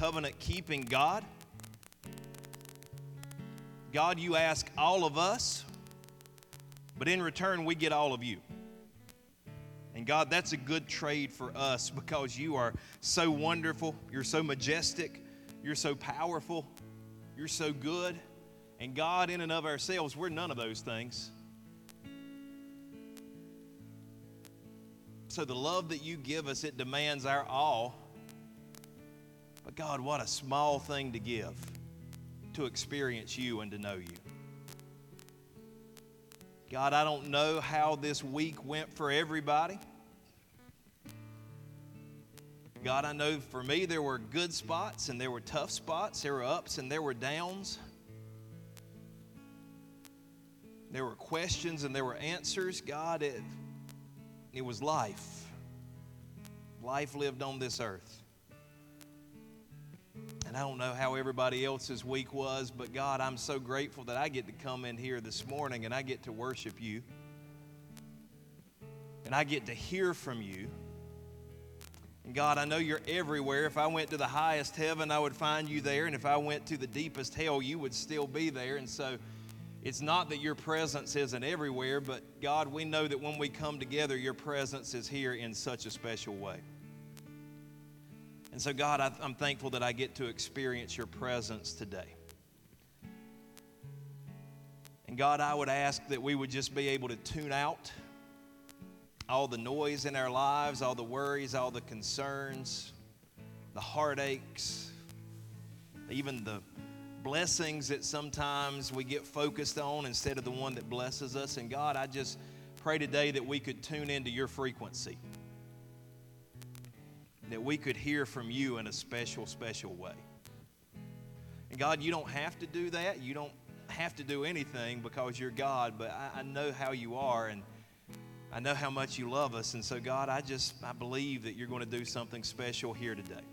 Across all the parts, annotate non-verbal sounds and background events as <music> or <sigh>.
covenant keeping God. God, you ask all of us, but in return, we get all of you. And God, that's a good trade for us because you are so wonderful. You're so majestic. You're so powerful. You're so good. And God, in and of ourselves, we're none of those things. So the love that you give us, it demands our all. But God, what a small thing to give to experience you and to know you. God, I don't know how this week went for everybody. God, I know for me there were good spots and there were tough spots, there were ups and there were downs. There were questions and there were answers. God, it, it was life. Life lived on this earth. And I don't know how everybody else's week was, but God, I'm so grateful that I get to come in here this morning and I get to worship you. And I get to hear from you. And God, I know you're everywhere. If I went to the highest heaven, I would find you there. And if I went to the deepest hell, you would still be there. And so it's not that your presence isn't everywhere, but God, we know that when we come together, your presence is here in such a special way. And so, God, I, am thankful that I get to experience your presence today. And God, I would ask that we would just be able to tune out all the noise in our lives, all the worries, all the concerns, the heartaches, even the blessings that sometimes we get focused on instead of the one that blesses us. And God, I just pray today that we could tune into your frequency, that we could hear from you in a special, special way. And God, you don't have to do that. You don't have to do anything because you're God, but I, I know how you are and I know how much you love us. And so, God, I just I believe that you're going to do something special here today.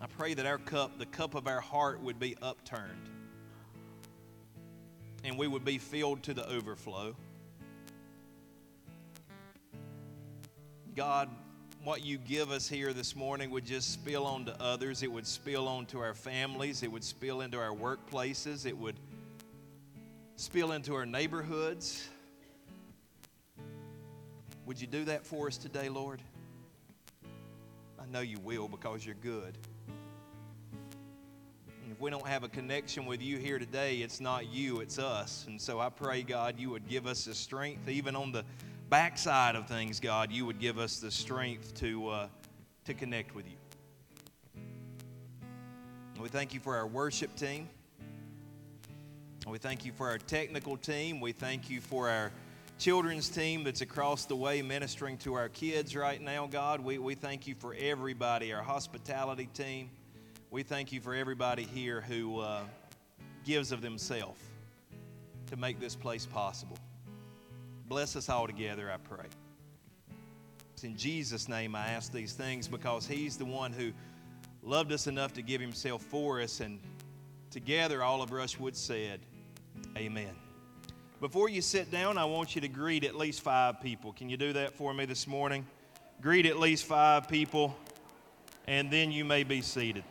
I pray that our cup, the cup of our heart, would be upturned and we would be filled to the overflow. God, what you give us here this morning would just spill on to others. It would spill on to our families. It would spill into our workplaces. It would spill into our neighborhoods. Would you do that for us today, Lord? I know you will because you're good if we don't have a connection with you here today, it's not you, it's us. And so I pray, God, you would give us the strength, even on the backside of things, God, you would give us the strength to, uh, to connect with you. We thank you for our worship team. We thank you for our technical team. We thank you for our children's team that's across the way ministering to our kids right now, God. We, we thank you for everybody, our hospitality team. We thank you for everybody here who uh, gives of themselves to make this place possible. Bless us all together, I pray. It's in Jesus' name I ask these things because He's the one who loved us enough to give Himself for us. And together, all of Rushwood said, Amen. Before you sit down, I want you to greet at least five people. Can you do that for me this morning? Greet at least five people, and then you may be seated.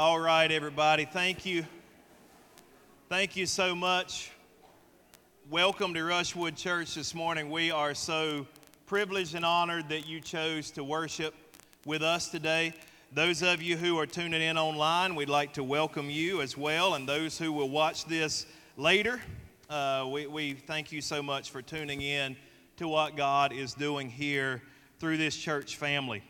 All right, everybody. Thank you. Thank you so much. Welcome to Rushwood Church this morning. We are so privileged and honored that you chose to worship with us today. Those of you who are tuning in online, we'd like to welcome you as well. And those who will watch this later, uh, we, we thank you so much for tuning in to what God is doing here through this church family.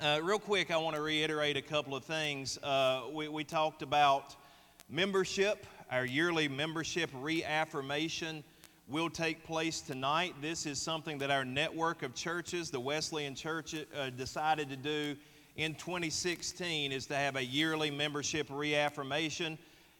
Uh, real quick, I want to reiterate a couple of things. Uh, we, we talked about membership, our yearly membership reaffirmation will take place tonight. This is something that our network of churches, the Wesleyan Church, uh, decided to do in 2016 is to have a yearly membership reaffirmation.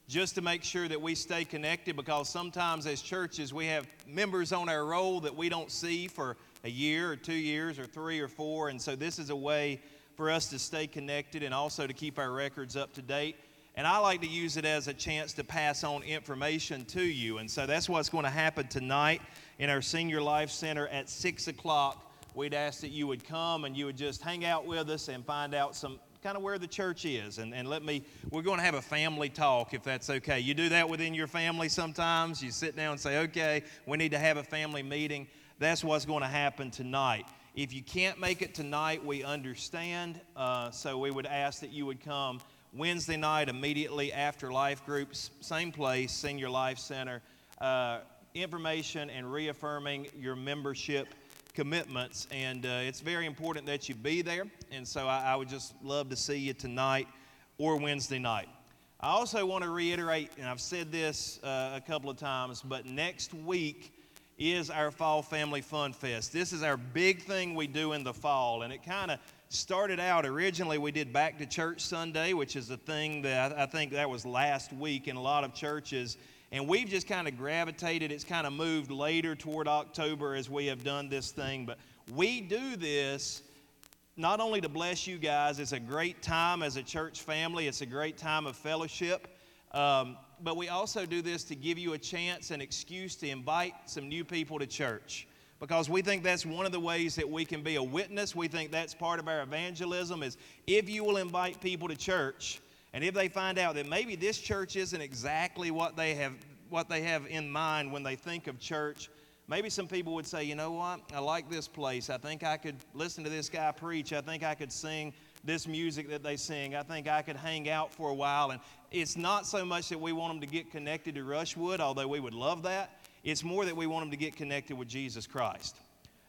just to make sure that we stay connected because sometimes as churches we have members on our roll that we don't see for a year or two years or three or four. And so this is a way for us to stay connected and also to keep our records up to date. And I like to use it as a chance to pass on information to you. And so that's what's going to happen tonight in our Senior Life Center at 6 o'clock. We'd ask that you would come and you would just hang out with us and find out some kind of where the church is. And, and let me, we're going to have a family talk if that's okay. You do that within your family sometimes. You sit down and say, okay, we need to have a family meeting. That's what's going to happen tonight. If you can't make it tonight, we understand. Uh, so we would ask that you would come Wednesday night, immediately after life groups, same place, Senior Life Center. Uh, information and reaffirming your membership commitments. And uh, it's very important that you be there. And so I, I would just love to see you tonight or Wednesday night. I also want to reiterate, and I've said this uh, a couple of times, but next week is our Fall Family Fun Fest. This is our big thing we do in the fall, and it kind of started out originally we did back to church sunday which is a thing that i think that was last week in a lot of churches and we've just kind of gravitated it's kind of moved later toward october as we have done this thing but we do this not only to bless you guys it's a great time as a church family it's a great time of fellowship um, but we also do this to give you a chance and excuse to invite some new people to church because we think that's one of the ways that we can be a witness. We think that's part of our evangelism is if you will invite people to church and if they find out that maybe this church isn't exactly what they have what they have in mind when they think of church, maybe some people would say, "You know what? I like this place. I think I could listen to this guy preach. I think I could sing this music that they sing. I think I could hang out for a while." And it's not so much that we want them to get connected to Rushwood, although we would love that. It's more that we want them to get connected with Jesus Christ.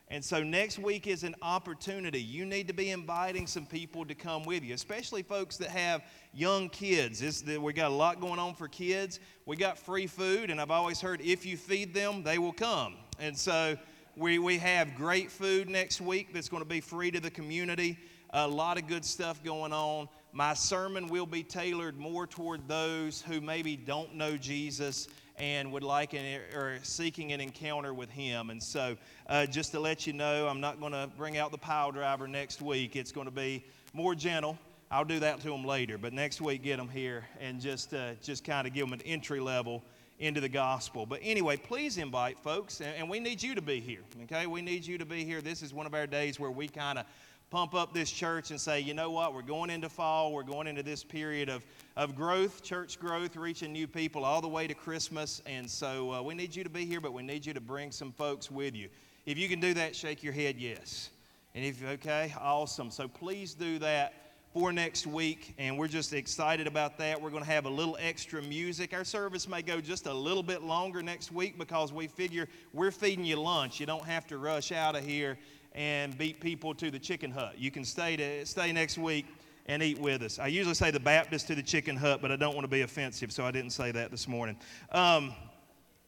And so next week is an opportunity. You need to be inviting some people to come with you, especially folks that have young kids. We got a lot going on for kids. We got free food, and I've always heard if you feed them, they will come. And so we, we have great food next week that's going to be free to the community. A lot of good stuff going on. My sermon will be tailored more toward those who maybe don't know Jesus and would like an, or seeking an encounter with him. And so, uh, just to let you know, I'm not going to bring out the pile driver next week. It's going to be more gentle. I'll do that to them later, but next week get them here and just uh, just kind of give them an entry level into the gospel. But anyway, please invite folks, and, and we need you to be here. Okay, we need you to be here. This is one of our days where we kind of pump up this church and say, you know what, we're going into fall, we're going into this period of, of growth, church growth, reaching new people all the way to Christmas. And so uh, we need you to be here, but we need you to bring some folks with you. If you can do that, shake your head yes. And if, okay, awesome. So please do that for next week. And we're just excited about that. We're going to have a little extra music. Our service may go just a little bit longer next week because we figure we're feeding you lunch. You don't have to rush out of here and beat people to the chicken hut. You can stay, to, stay next week and eat with us. I usually say the Baptist to the chicken hut, but I don't want to be offensive, so I didn't say that this morning. Um,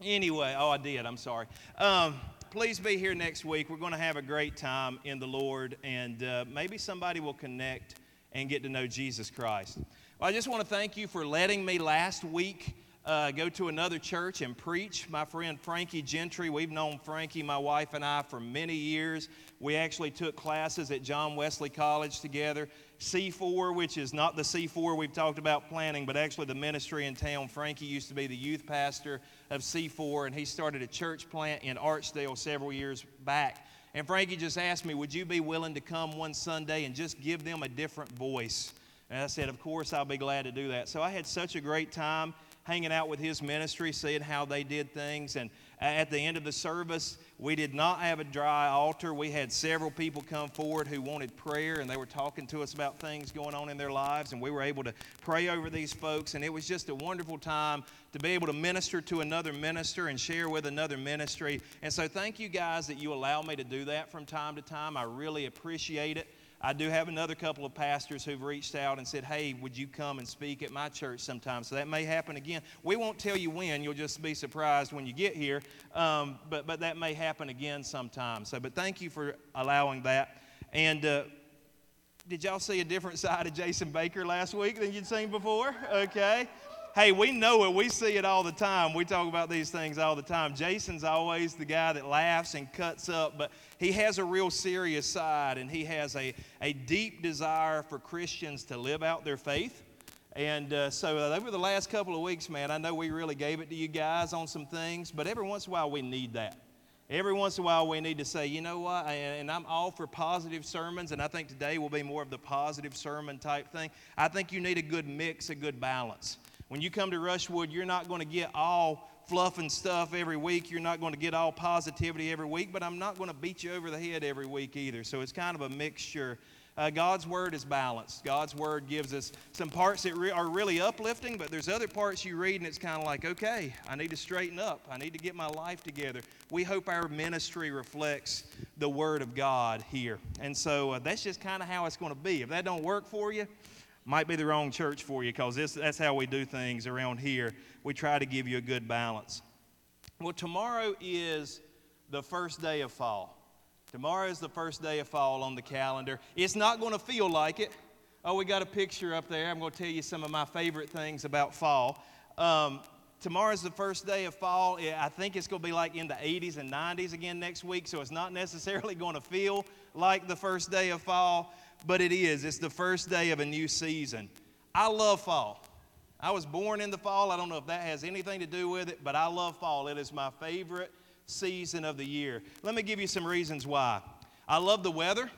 anyway, oh, I did. I'm sorry. Um, please be here next week. We're going to have a great time in the Lord, and uh, maybe somebody will connect and get to know Jesus Christ. Well, I just want to thank you for letting me last week uh, go to another church and preach. My friend Frankie Gentry, we've known Frankie, my wife and I, for many years. We actually took classes at John Wesley College together. C4, which is not the C4 we've talked about planning, but actually the ministry in town. Frankie used to be the youth pastor of C4, and he started a church plant in Archdale several years back. And Frankie just asked me, Would you be willing to come one Sunday and just give them a different voice? And I said, Of course, I'll be glad to do that. So I had such a great time hanging out with his ministry, seeing how they did things. And at the end of the service, we did not have a dry altar. We had several people come forward who wanted prayer, and they were talking to us about things going on in their lives, and we were able to pray over these folks. And it was just a wonderful time to be able to minister to another minister and share with another ministry. And so, thank you guys that you allow me to do that from time to time. I really appreciate it. I do have another couple of pastors who've reached out and said, Hey, would you come and speak at my church sometime? So that may happen again. We won't tell you when, you'll just be surprised when you get here. Um, but, but that may happen again sometime. So, but thank you for allowing that. And uh, did y'all see a different <laughs> side of Jason Baker last week than you'd seen before? Okay. Hey, we know it. We see it all the time. We talk about these things all the time. Jason's always the guy that laughs and cuts up, but he has a real serious side, and he has a, a deep desire for Christians to live out their faith. And uh, so, uh, over the last couple of weeks, man, I know we really gave it to you guys on some things, but every once in a while we need that. Every once in a while, we need to say, you know what, and, I'm all for positive sermons, and I think today will be more of the positive sermon type thing. I think you need a good mix, a good balance. When you come to Rushwood, you're not going to get all fluff and stuff every week. You're not going to get all positivity every week, but I'm not going to beat you over the head every week either. So it's kind of a mixture uh, God's Word is balanced. God's Word gives us some parts that re- are really uplifting, but there's other parts you read and it's kind of like, okay, I need to straighten up. I need to get my life together. We hope our ministry reflects the Word of God here. And so uh, that's just kind of how it's going to be. If that don't work for you, might be the wrong church for you because that's how we do things around here. We try to give you a good balance. Well, tomorrow is the first day of fall. Tomorrow is the first day of fall on the calendar. It's not going to feel like it. Oh, we got a picture up there. I'm going to tell you some of my favorite things about fall. Um, tomorrow is the first day of fall. I think it's going to be like in the 80s and 90s again next week, so it's not <laughs> necessarily going to feel like the first day of fall, but it is. It's the first day of a new season. I love fall. I was born in the fall. I don't know if that has anything to do with it, but I love fall. It is my favorite season of the year. Let me give you some reasons why. I love the weather.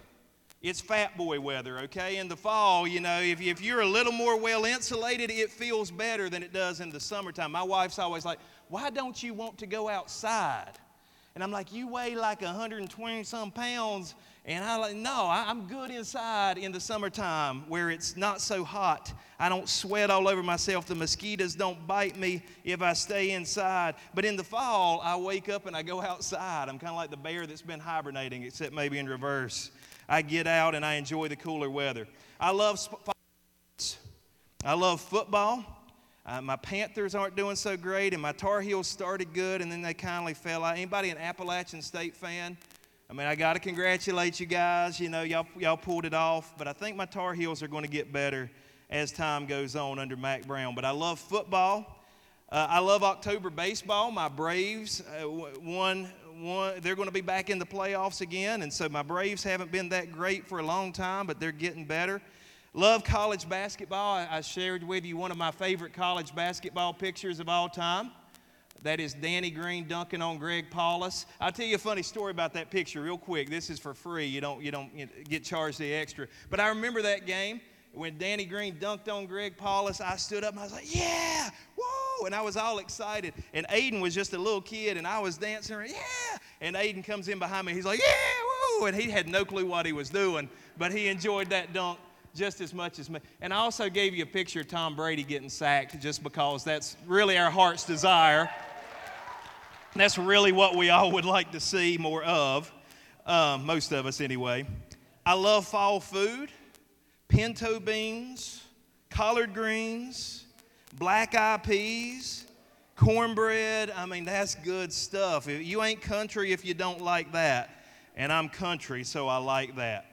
It's fat boy weather, okay? In the fall, you know, if, if you're a little more well insulated, it feels better than it does in the summertime. My wife's always like, why don't you want to go outside? And I'm like, you weigh like 120 some pounds. And I like, no, I, am good inside in the summertime where it's not so hot. I don't sweat all over myself. The mosquitoes don't bite me if I stay inside. But in the fall, I wake up and I go outside. I'm kind of like the bear that's been hibernating, except maybe in reverse. I get out and I enjoy the cooler weather. I love sports. I love football. Uh, my Panthers aren't doing so great, and my Tar Heels started good, and then they kindly fell out. Anybody an Appalachian State fan? I mean, I got to congratulate you guys. You know, y'all, y'all pulled it off, but I think my Tar Heels are going to get better as time goes on under Mack Brown. But I love football. Uh, I love October baseball. My Braves uh, won, won. They're going to be back in the playoffs again, and so my Braves haven't been that great for a long time, but they're getting better. Love college basketball. I shared with you one of my favorite college basketball pictures of all time. That is Danny Green dunking on Greg Paulus. I'll tell you a funny story about that picture real quick. This is for free. You don't, you don't get charged the extra. But I remember that game when Danny Green dunked on Greg Paulus. I stood up and I was like, yeah, whoa. And I was all excited. And Aiden was just a little kid and I was dancing, yeah. And Aiden comes in behind me. He's like, yeah, whoa. And he had no clue what he was doing, but he enjoyed that dunk just as much as me. And I also gave you a picture of Tom Brady getting sacked just because that's really our heart's desire. That's really what we all would like to see more of, um, most of us anyway. I love fall food pinto beans, collard greens, black eyed peas, cornbread. I mean, that's good stuff. You ain't country if you don't like that. And I'm country, so I like that.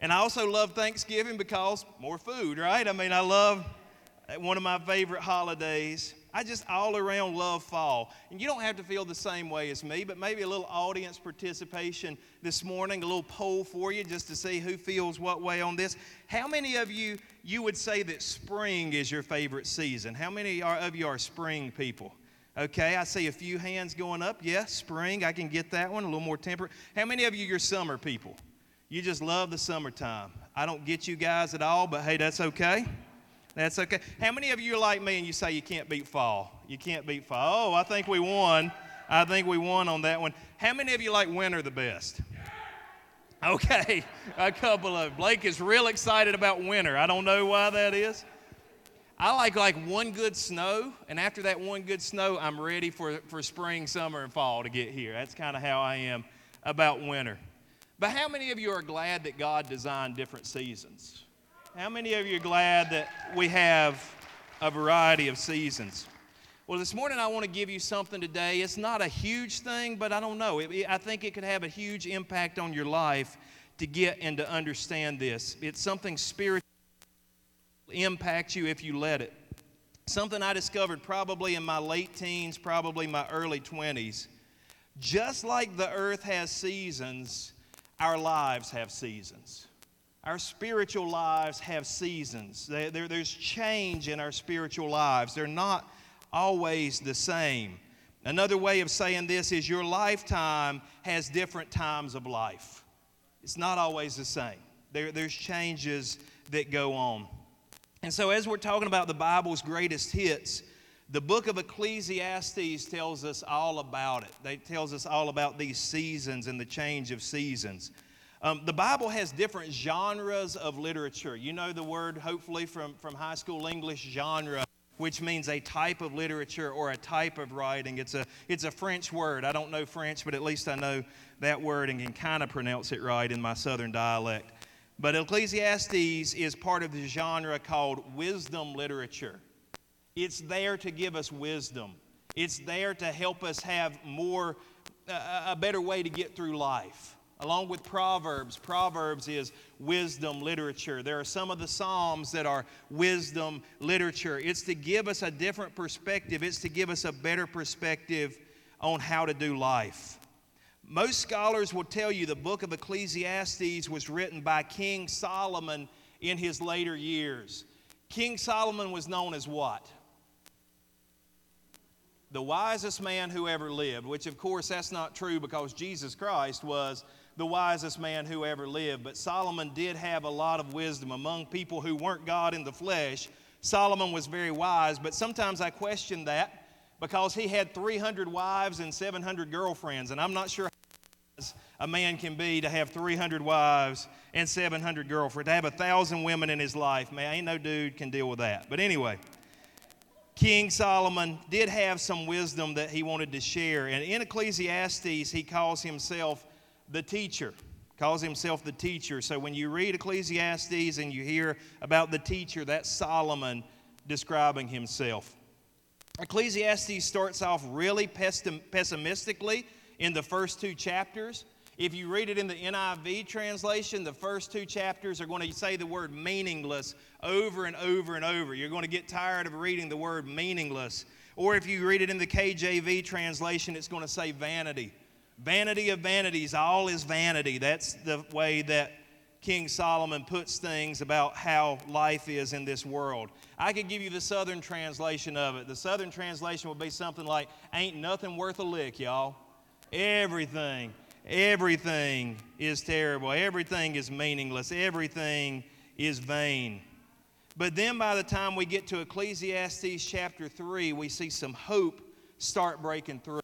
And I also love Thanksgiving because more food, right? I mean, I love one of my favorite holidays. I just all around love fall. And you don't have to feel the same way as me, but maybe a little audience participation this morning, a little poll for you just to see who feels what way on this. How many of you you would say that spring is your favorite season? How many of you are spring people? Okay, I see a few hands going up. Yes, yeah, spring, I can get that one, a little more temperate. How many of you are summer people? You just love the summertime. I don't get you guys at all, but hey, that's okay. That's okay. How many of you are like me and you say you can't beat fall? You can't beat fall. Oh, I think we won. I think we won on that one. How many of you like winter the best? <laughs> Okay, a couple of. Blake is real excited about winter. I don't know why that is. I like like one good snow, and after that one good snow, I'm ready for, for spring, summer, and fall to get here. That's kind of how I am about winter. But how many of you are glad that God designed different seasons? How many of you are glad that we have a variety of seasons? Well, this morning I want to give you something today. It's not a huge thing, but I don't know. It, I think it could have a huge impact on your life to get and to understand this. It's something spiritual impact you if you let it. Something I discovered probably in my late teens, probably my early 20s. Just like the earth has seasons, our lives have seasons. Our spiritual lives have seasons. There, there, there's change in our spiritual lives. They're not always the same. Another way of saying this is your lifetime has different times of life. It's not always the same. There, there's changes that go on. And so, as we're talking about the Bible's greatest hits, the book of Ecclesiastes tells us all about it. It tells us all about these seasons and the change of seasons. Um, the Bible has different genres of literature. You know the word, hopefully, from, from high school English genre which means a type of literature or a type of writing. It's a, it's a French word. I don't know French, but at least I know that word and can kind of pronounce it right in my southern dialect. But Ecclesiastes is part of the genre called wisdom literature. It's there to give us wisdom, it's there to help us have more, a better way to get through life along with Proverbs. Proverbs is wisdom literature. There are some of the Psalms that are wisdom literature. It's to give us a different perspective, it's to give us a better perspective on how to do life. Most scholars will tell you the book of Ecclesiastes was written by King Solomon in his later years. King Solomon was known as what? The wisest man who ever lived, which of course that's not true because Jesus Christ was the wisest man who ever lived. But Solomon did have a lot of wisdom among people who weren't God in the flesh. Solomon was very wise, but sometimes I question that because he had 300 wives and 700 girlfriends, and I'm not sure a man can be to have 300 wives and 700 girlfriends, to have a thousand women in his life. Man, ain't no dude can deal with that. But anyway, King Solomon did have some wisdom that he wanted to share. And in Ecclesiastes, he calls himself the teacher calls himself the teacher. So when you read Ecclesiastes and you hear about the teacher, that's Solomon describing himself. Ecclesiastes starts off really pessimistically in the first two chapters. If you read it in the NIV translation, the first two chapters are going to say the word meaningless over and over and over. You're going to get tired of reading the word meaningless. Or if you read it in the KJV translation, it's going to say vanity. Vanity of vanities, all is vanity. That's the way that King Solomon puts things about how life is in this world. I could give you the southern translation of it. The southern translation would be something like, Ain't nothing worth a lick, y'all. Everything, everything is terrible. Everything is meaningless. Everything is vain. But then by the time we get to Ecclesiastes chapter 3, we see some hope start breaking through.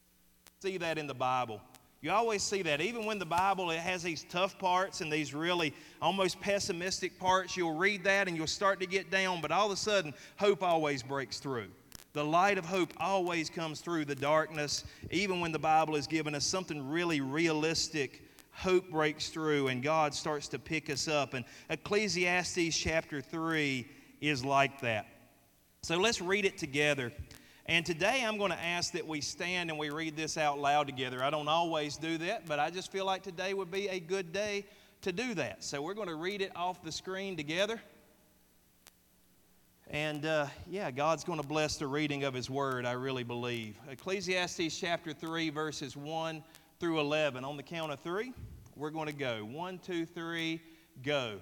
See that in the Bible. You always see that. Even when the Bible it has these tough parts and these really almost pessimistic parts, you'll read that and you'll start to get down, but all of a sudden, hope always breaks through. The light of hope always comes through the darkness. Even when the Bible is giving us something really realistic, hope breaks through and God starts to pick us up. And Ecclesiastes chapter 3 is like that. So let's read it together. And today I'm going to ask that we stand and we read this out loud together. I don't always do that, but I just feel like today would be a good day to do that. So we're going to read it off the screen together. And uh, yeah, God's going to bless the reading of His Word, I really believe. Ecclesiastes chapter 3, verses 1 through 11. On the count of three, we're going to go. One, two, three, go.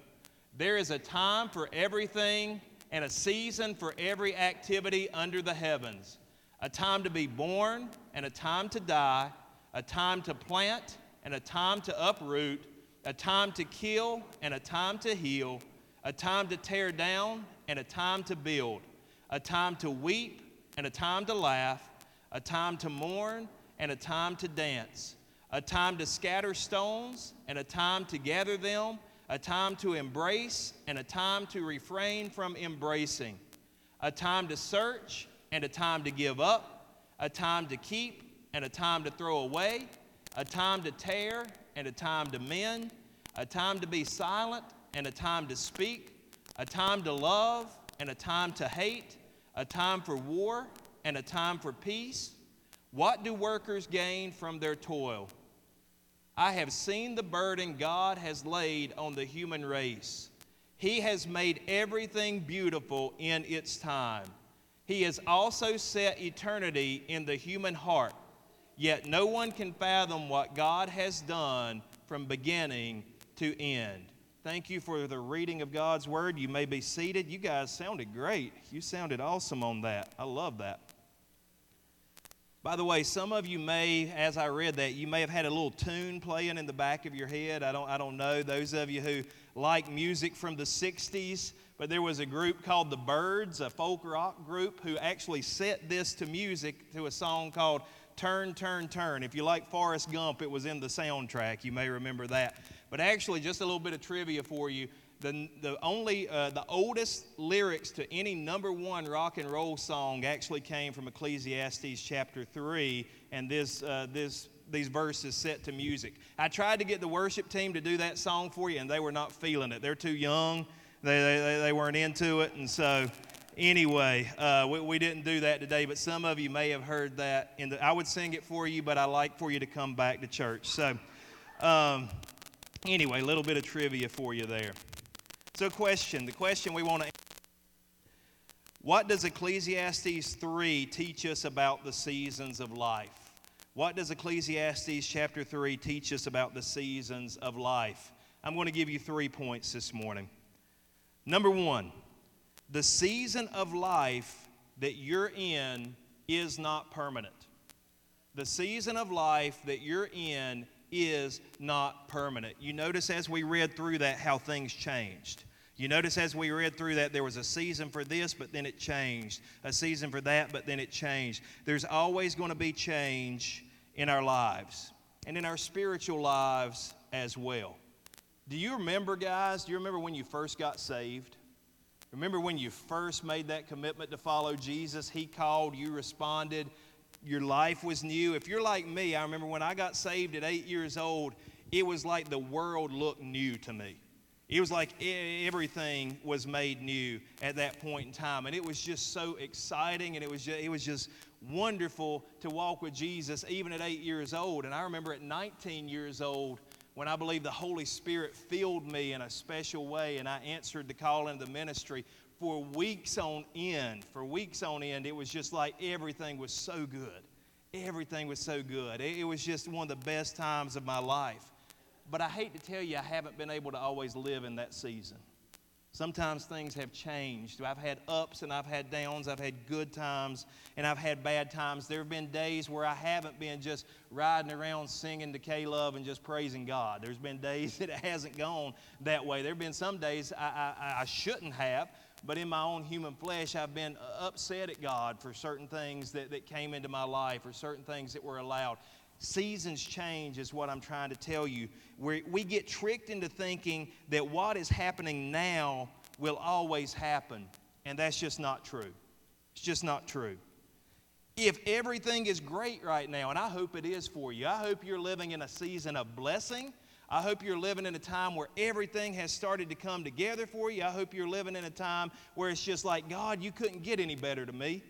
There is a time for everything and a season for every activity under the heavens a time to be born and a time to die, a time to plant and a time to uproot, a time to kill and a time to heal, a time to tear down and a time to build, a time to weep and a time to laugh, a time to mourn and a time to dance, a time to scatter stones and a time to gather them a time to embrace and a time to refrain from embracing, a time to search and a time to give up, a time to keep and a time to throw away, a time to tear and a time to mend, a time to be silent and a time to speak, a time to love and a time to hate, a time for war and a time for peace. What do workers gain from their toil? I have seen the burden God has laid on the human race. He has made everything beautiful in its time. He has also set eternity in the human heart, yet no one can fathom what God has done from beginning to end. Thank you for the reading of God's word. You may be seated. You guys sounded great. You sounded awesome on that. I love that. By the way, some of you may, as I read that, you may have had a little tune playing in the back of your head. I don't, I don't know. Those of you who like music from the 60s, but there was a group called the Byrds, a folk rock group, who actually set this to music to a song called Turn, Turn, Turn. If you like Forrest Gump, it was in the soundtrack. You may remember that. But actually, just a little bit of trivia for you the, the only uh, the oldest lyrics to any number one rock and roll song actually came from ecclesiastes chapter 3 and this, uh, this these verses set to music. I tried to get the worship team to do that song for you and they were not feeling it. They're too young. They, they, they weren't into it and so anyway uh, we, we didn't do that today but some of you may have heard that in the, i would sing it for you but i like for you to come back to church. So um, anyway a little bit of trivia for you there so, question the question we want to What does Ecclesiastes 3 teach us about the seasons of life? What does Ecclesiastes chapter 3 teach us about the seasons of life? I'm going to give you three points this morning. Number one, the season of life that you're in is not permanent. The season of life that you're in is not permanent. You notice as we read through that how things changed. You notice as we read through that, there was a season for this, but then it changed. A season for that, but then it changed. There's always going to be change in our lives and in our spiritual lives as well. Do you remember, guys? Do you remember when you first got saved? Remember when you first made that commitment to follow Jesus? He called, you responded, your life was new. If you're like me, I remember when I got saved at eight years old, it was like the world looked new to me. It was like everything was made new at that point in time. And it was just so exciting and it was just, it was just wonderful to walk with Jesus even at eight years old. And I remember at 19 years old when I believe the Holy Spirit filled me in a special way and I answered the call into the ministry for weeks on end. For weeks on end, it was just like everything was so good. Everything was so good. It was just one of the best times of my life. But I hate to tell you, I haven't been able to always live in that season. Sometimes things have changed. I've had ups and I've had downs. I've had good times and I've had bad times. there have been days where I haven't been just riding around singing to K Love and just praising God. There's been days <laughs> that it hasn't gone that way. There have been some days I, I, I shouldn't have, but in my own human flesh, I've been uh, upset at God for certain things that, that came into my life or certain things that were allowed. Seasons change, is what I'm trying to tell you. we we get tricked into thinking that what is happening now will always happen, and that's just not true. It's just not true. If everything is great right now, and I hope it is for you, I hope you're living in a season of blessing. I hope you're living in a time where everything has started to come together for you. I hope you're living in a time where it's just like, God, you couldn't get any better to me.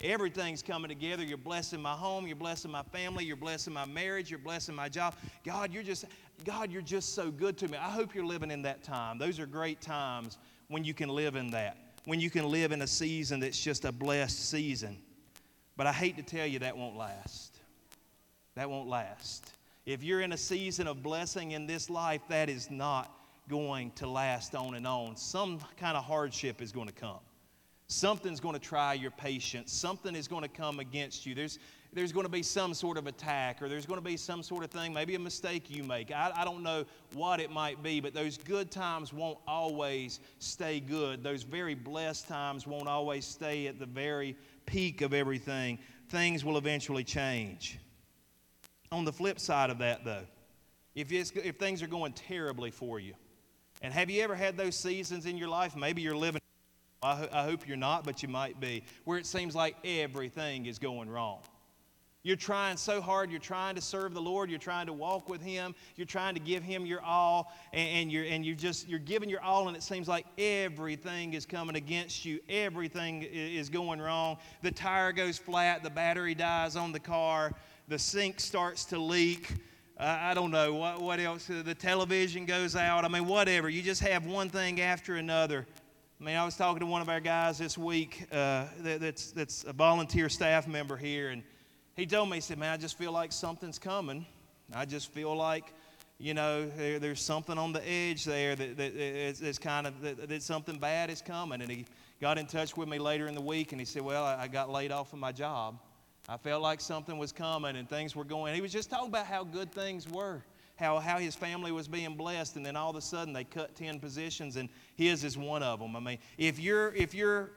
Everything's coming together. You're blessing my home. You're blessing my family. You're blessing my marriage. You're blessing my job. God, you're just, God, you're just so good to me. I hope you're living in that time. Those are great times when you can live in that, when you can live in a season that's just a blessed season. But I hate to tell you that won't last. That won't last. If you're in a season of blessing in this life, that is not going to last on and on. Some kind of hardship is going to come something's going to try your patience. Something is going to come against you. There's, there's going to be some sort of attack, or there's going to be some sort of thing, maybe a mistake you make. I, I don't know what it might be, but those good times won't always stay good. Those very blessed times won't always stay at the very peak of everything. Things will eventually change. On the flip side of that, though, if, if things are going terribly for you, and have you ever had those seasons in your life? Maybe you're living I, ho- I hope you're not, but you might be, where it seems like everything is going wrong. You're trying so hard. You're trying to serve the Lord. You're trying to walk with Him. You're trying to give Him your all, and, and, you're and you're just you're giving your all, and it seems like everything is coming against you. Everything is going wrong. The tire goes flat. The battery dies on the car. The sink starts to leak. Uh, I don't know what what else. The television goes out. I mean, whatever. You just have one thing after another I mean, I was talking to one of our guys this week uh, that, that's, that's a volunteer staff member here, and he told me, he said, Man, I just feel like something's coming. I just feel like, you know, there, there's something on the edge there that, that it's, kind of, that, that, something bad is coming. And he got in touch with me later in the week, and he said, Well, I, I got laid off of my job. I felt like something was coming and things were going. He was just talking about how good things were how, how his family was being blessed, and then all of a sudden they cut 10 positions, and his is one of them. I mean, if you're, if you're,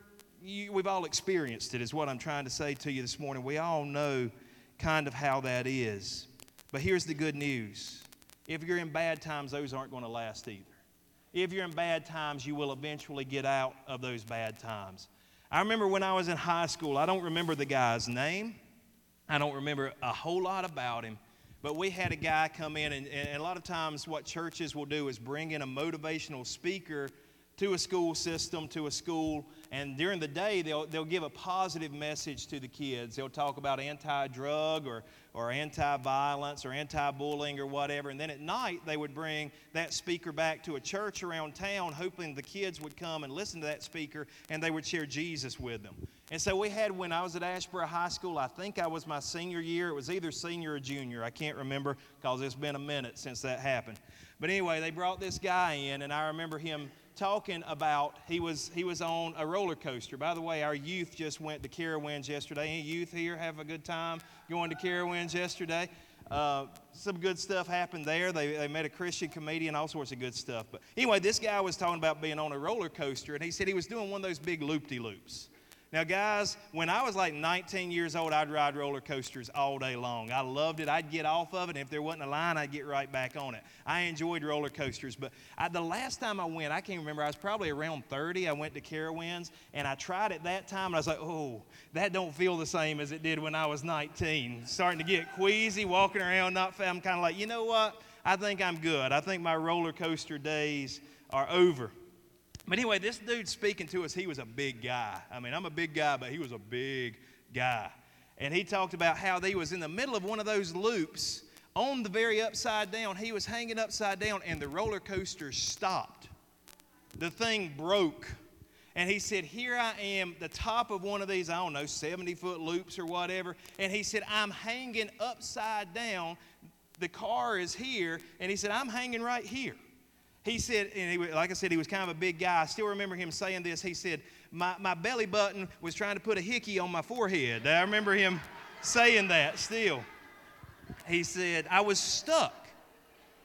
you, we've all experienced it, is what I'm trying to say to you this morning. We all know kind of how that is. But here's the good news if you're in bad times, those aren't going to last either. If you're in bad times, you will eventually get out of those bad times. I remember when I was in high school, I don't remember the guy's name, I don't remember a whole lot about him. But we had a guy come in, and, and a lot of times what churches will do is bring in a motivational speaker to a school system, to a school, and during the day they'll, they'll give a positive message to the kids. They'll talk about anti drug or, or anti violence or anti bullying or whatever. And then at night they would bring that speaker back to a church around town, hoping the kids would come and listen to that speaker and they would share Jesus with them. And so we had, when I was at Asheboro High School, I think I was my senior year. It was either senior or junior. I can't remember because it's been a minute since that happened. But anyway, they brought this guy in, and I remember him talking about he was he was on a roller coaster. By the way, our youth just went to Carowinds yesterday. Any youth here have a good time going to Carowinds yesterday? Uh, some good stuff happened there. They, they met a Christian comedian, all sorts of good stuff. But anyway, this guy was talking about being on a roller coaster, and he said he was doing one of those big loop de loops. Now, guys, when I was like 19 years old, I'd ride roller coasters all day long. I loved it. I'd get off of it, and if there wasn't a line, I'd get right back on it. I enjoyed roller coasters, but I, the last time I went, I can't remember. I was probably around 30. I went to Carowinds, and I tried it that time, and I was like, "Oh, that don't feel the same as it did when I was 19." Starting to get queasy, walking around, not. I'm kind of like, you know what? I think I'm good. I think my roller coaster days are over. But anyway, this dude speaking to us, he was a big guy. I mean, I'm a big guy, but he was a big guy. And he talked about how he was in the middle of one of those loops on the very upside down. He was hanging upside down, and the roller coaster stopped. The thing broke. And he said, Here I am, the top of one of these, I don't know, 70 foot loops or whatever. And he said, I'm hanging upside down. The car is here. And he said, I'm hanging right here. He said, and he, like I said, he was kind of a big guy. I still remember him saying this. He said, my, my belly button was trying to put a hickey on my forehead. I remember him saying that still. He said, I was stuck.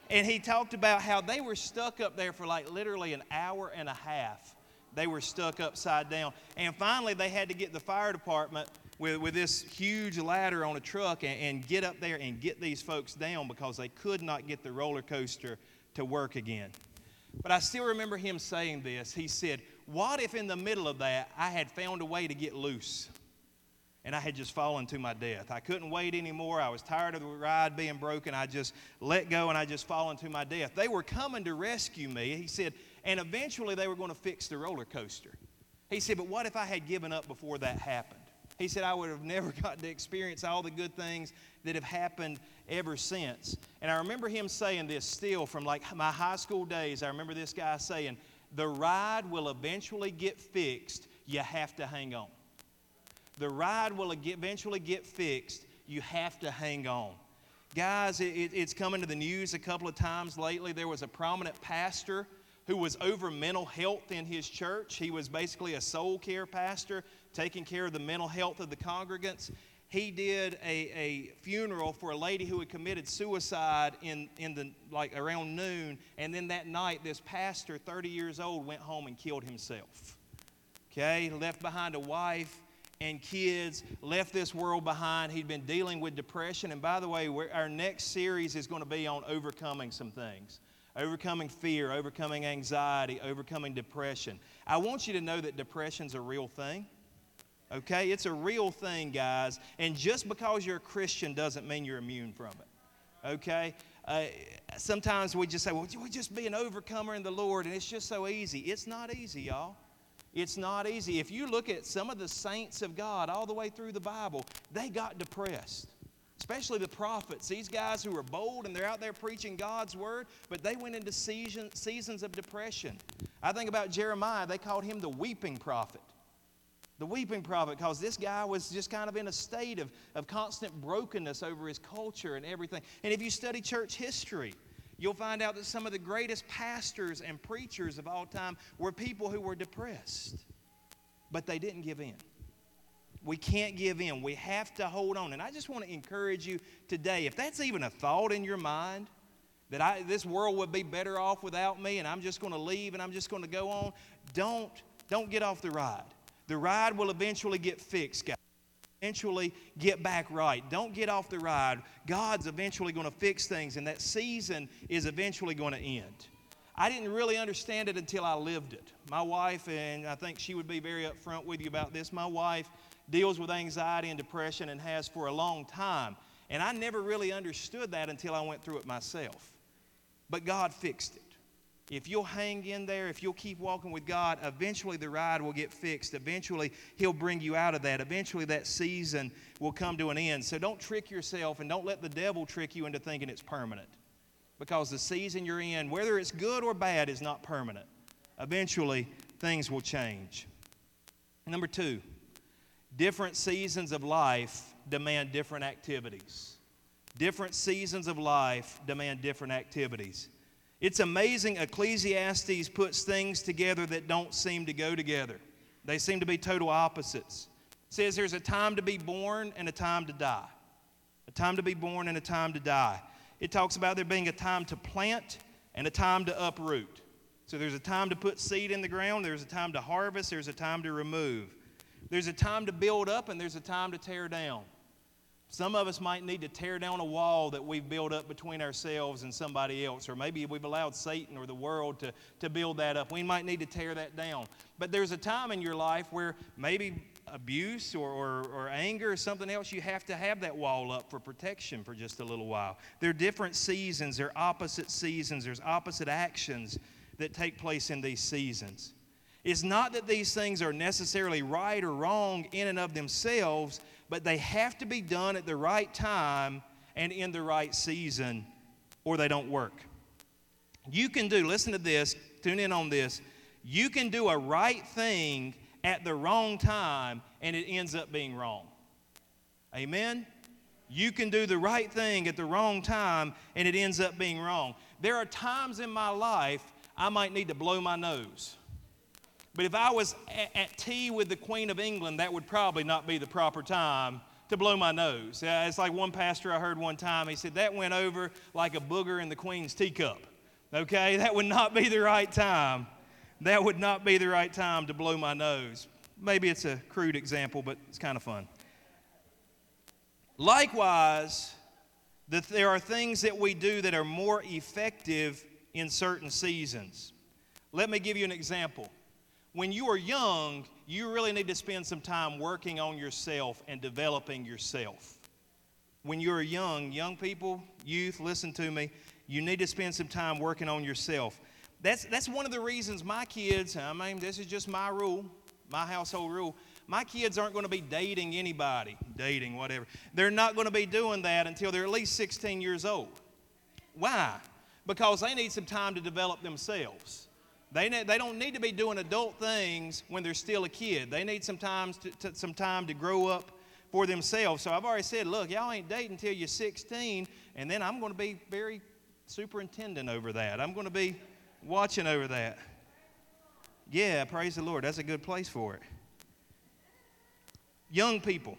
And he talked about how they were stuck up there for like literally an hour and a half. They were stuck upside down. And finally, they had to get the fire department with, with this huge ladder on a truck and, and get up there and get these folks down because they could not get the roller coaster to work again. But I still remember him saying this. He said, What if in the middle of that I had found a way to get loose and I had just fallen to my death? I couldn't wait anymore. I was tired of the ride being broken. I just let go and I just fallen to my death. They were coming to rescue me. He said, and eventually they were going to fix the roller coaster. He said, But what if I had given up before that happened? He said, I would have <laughs> never gotten to experience all the good things that have happened ever since. And I remember him saying this still from like my high school days. I remember this guy saying, The ride will eventually get fixed. You have to hang on. The ride will eventually get fixed. You have to hang on. Guys, it, it's coming to the news a couple of times lately. There was a prominent pastor who was over mental health in his church. He was basically a soul care pastor, taking care of the mental health of the congregants he did a, a funeral for a lady who had committed suicide in, in the like around noon and then that night this pastor 30 years old went home and killed himself. Okay? Left behind a wife and kids left this world behind. He'd been dealing with depression. And by the way our next series is going to be on overcoming some things. Overcoming fear overcoming anxiety overcoming depression. I want you to know that depression's a real thing Okay? It's a real thing, guys. And just because you're a Christian doesn't mean you're immune from it. Okay? Uh, sometimes we just say, well, we just be an overcomer in the Lord, and it's just so easy. It's not easy, y'all. It's not easy. If you look at some of the saints of God all the way through the Bible, they got depressed. especially the prophets, these guys who are bold and they're out there preaching God's word, but they went into season, seasons of depression. I think about Jeremiah, they called him the weeping prophet. The weeping prophet, because this guy was just kind of in a state of, of constant brokenness over his culture and everything. And if you study church history, you'll find out that some of the greatest pastors and preachers of all time were people who were depressed, but they didn't give in. We can't give in. We have to hold on. And I just want to encourage you today if that's even a thought in your mind, that I, this world would be better off without me and I'm just going to leave and I'm just going to go on, don't, don't get off the ride. The ride will eventually get fixed, guys. Eventually get back right. Don't get off the ride. God's eventually going to fix things, and that season is eventually going to end. I didn't really understand it until I lived it. My wife, and I think she would be very upfront with you about this, my wife deals with anxiety and depression and has for a long time. And I never really understood that until I went through it myself. But God fixed it. If you'll hang in there, if you'll keep walking with God, eventually the ride will get fixed. Eventually, He'll bring you out of that. Eventually, that season will come to an end. So don't trick yourself and don't let the devil trick you into thinking it's permanent. Because the season you're in, whether it's good or bad, is not permanent. Eventually, things will change. Number two, different seasons of life demand different activities. Different seasons of life demand different activities. It's amazing Ecclesiastes puts things together that don't seem to go together. They seem to be total opposites. It says there's a time to be born and a time to die. A time to be born and a time to die. It talks about there being a time to plant and a time to uproot. So there's a time to put seed in the ground, there's a time to harvest, there's a time to remove. There's a time to build up and there's a time to tear down. Some of us might need to tear down a wall that we've built up between ourselves and somebody else, or maybe we've allowed Satan or the world to, to build that up. We might need to tear that down. But there's a time in your life where maybe abuse or, or, or anger or something else, you have to have that wall up for protection for just a little while. There are different seasons, there are opposite seasons, there's opposite actions that take place in these seasons. It's not that these things are necessarily right or wrong in and of themselves, but they have to be done at the right time and in the right season, or they don't work. You can do, listen to this, tune in on this. You can do a right thing at the wrong time, and it ends up being wrong. Amen? You can do the right thing at the wrong time, and it ends up being wrong. There are times in my life I might need to blow my nose. But if I was at, tea with the Queen of England, that would probably not be the proper time to blow my nose. Uh, it's like one pastor I heard one time, he said, that went over like a booger in the Queen's teacup. Okay, <laughs> that would not be the right time. That would not be the right time to blow my nose. Maybe it's a crude example, but it's kind of fun. Likewise, that there are things that we do that are more effective in certain seasons. Let me give you an example when you are young, you really need to spend some time working on yourself and developing yourself. When you're young, young people, youth, listen to me, you need to spend some time working on yourself. That's, that's one of the reasons my kids, I mean, this is just my rule, my household rule. My kids aren't going to be dating anybody, dating, whatever. They're not going to be doing that until they're at least 16 years old. Why? Because they need some time to develop themselves. They, they don't need to be doing adult things when they're still a kid. They need some time to, to, some time to grow up for themselves. So I've already said, look, y'all ain't dating until you're 16, and then I'm going to be very superintendent over that. I'm going to be watching over that. Yeah, praise the Lord. That's a good place for it. Young people,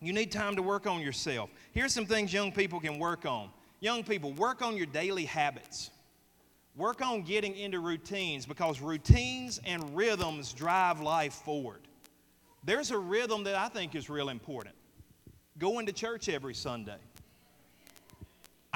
you need time to work on yourself. Here's some things young people can work on. Young people, work on your daily habits. Work on getting into routines because routines and rhythms drive life forward. There's a rhythm that I think is real important. Going to church every Sunday.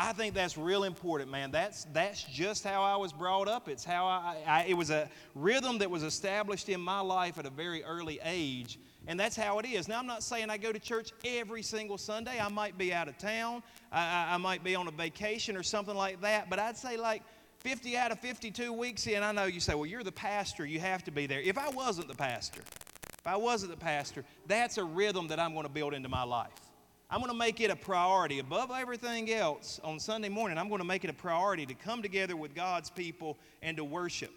I think that's real important, man. That's, that's just how I was brought up. It's how I, I, it was a rhythm that was established in my life at a very early age, and that's how it is. Now, I'm not saying I go to church every single Sunday. I might be out of town, I, I might be on a vacation or something like that, but I'd say, like, 50 out of 52 weeks in, I know you say, well, you're the pastor, you have to be there. If I wasn't the pastor, if I wasn't the pastor, that's a rhythm that I'm going to build into my life. I'm going to make it a priority above everything else on Sunday morning. I'm going to make it a priority to come together with God's people and to worship.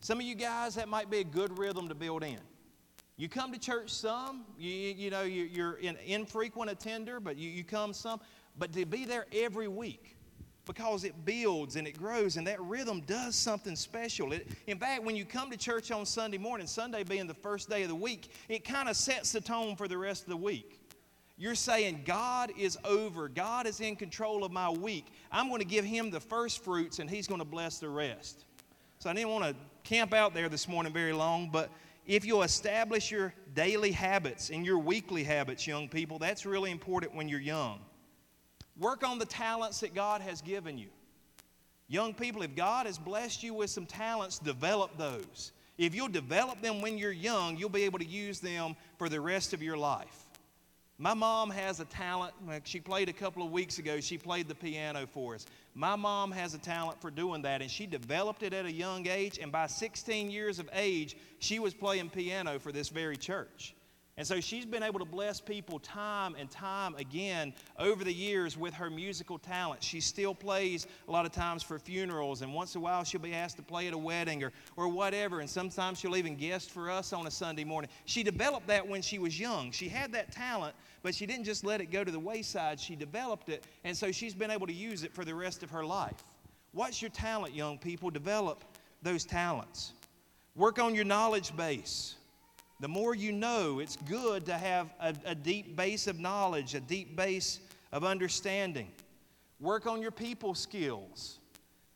Some of you guys, that might be a good rhythm to build in. You come to church some, you, you know, you, are an infrequent attender, but you, you come some. But to be there every week, because it builds and it grows and that rhythm does something special. It, in fact, when you come to church on Sunday morning, Sunday being the first day of the week, it kind of sets the tone for the rest of the week. You're saying, God is over. God is in control of my week. I'm going to give Him the first fruits and He's going to bless the rest. So I didn't want to camp out there this morning very long, but if you establish your daily habits and your weekly habits, young people, that's really important when you're young. Work on the talents that God has given you. Young people, if God has blessed you with some talents, develop those. If you'll develop them when you're young, you'll be able to use them for the rest of your life. My mom has a talent. She played a couple of weeks ago. She played the piano for us. My mom has a talent for doing that, and she developed it at a young age. And by 16 years of age, she was playing piano for this very church. And so she's been able to bless people time and time again over the years with her musical talent. She still plays a lot of times for funerals, and once in a while she'll be asked to play at a wedding or, or whatever. And sometimes she'll even guest for us on a Sunday morning. She developed that when she was young. She had that talent, but she didn't just let it go to the wayside. She developed it, and so she's been able to use it for the rest of her life. What's your talent, young people? Develop those talents. Work on your knowledge base. The more you know, it's good to have a, a deep base of knowledge, a deep base of understanding. Work on your people skills.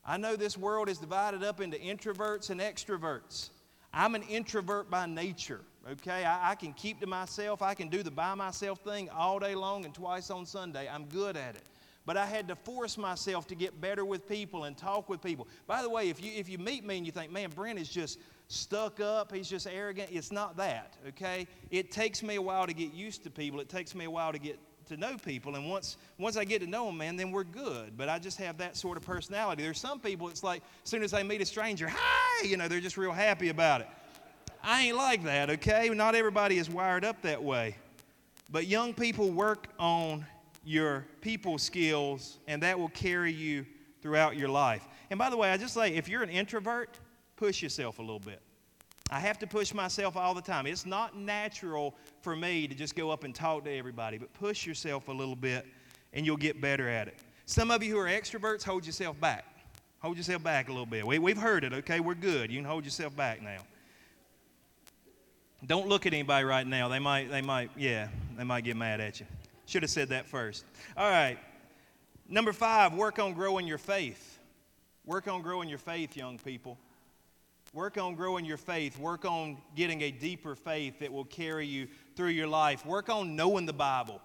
I know this world is divided up into introverts and extroverts. I'm an introvert by nature, okay? I, I, can keep to myself. I can do the by myself thing all day long and twice on Sunday. I'm good at it. But I had to force myself to get better with people and talk with people. By the way, if you, if you meet me and you think, man, Brent is just stuck up, he's just arrogant. It's not that, okay? It takes me a while to get used to people. It takes me a while to get to know people. And once, once I get to know them, man, then we're good. But I just have that sort of personality. There's some people, it's like as soon as they meet a stranger, hi, you know, they're just real happy about it. I ain't like that, okay? Not everybody is wired up that way. But young people work on your people skills, and that will carry you throughout your life. And by the way, I just say if you're an introvert, push yourself a little bit. I have to push myself all the time. It's not natural for me to just go up and talk to everybody, but push yourself a little bit and you'll get better at it. Some of you who are extroverts, hold yourself back. Hold yourself back a little bit. We, we've heard it, okay? We're good. You can hold yourself back now. Don't look at anybody right now. They might, they might, yeah, they might get mad at you. Should have said that first. All right. Number five, work on growing your faith. Work on growing your faith, young people. Work on growing your faith. Work on getting a deeper faith that will carry you through your life. Work on knowing the Bible.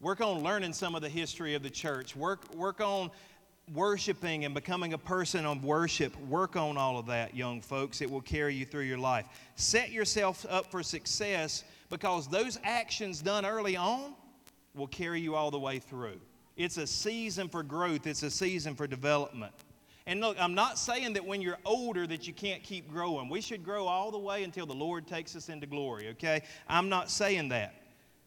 Work on learning some of the history of the church. Work, work on worshiping and becoming a person of worship. Work on all of that, young folks. It will carry you through your life. Set yourself up for success because those actions done early on will carry you all the way through. It's a season for growth, it's a season for development. And look, I'm not saying that when you're older that you can't keep growing. We should grow all the way until the Lord takes us into glory, okay? I'm not saying that.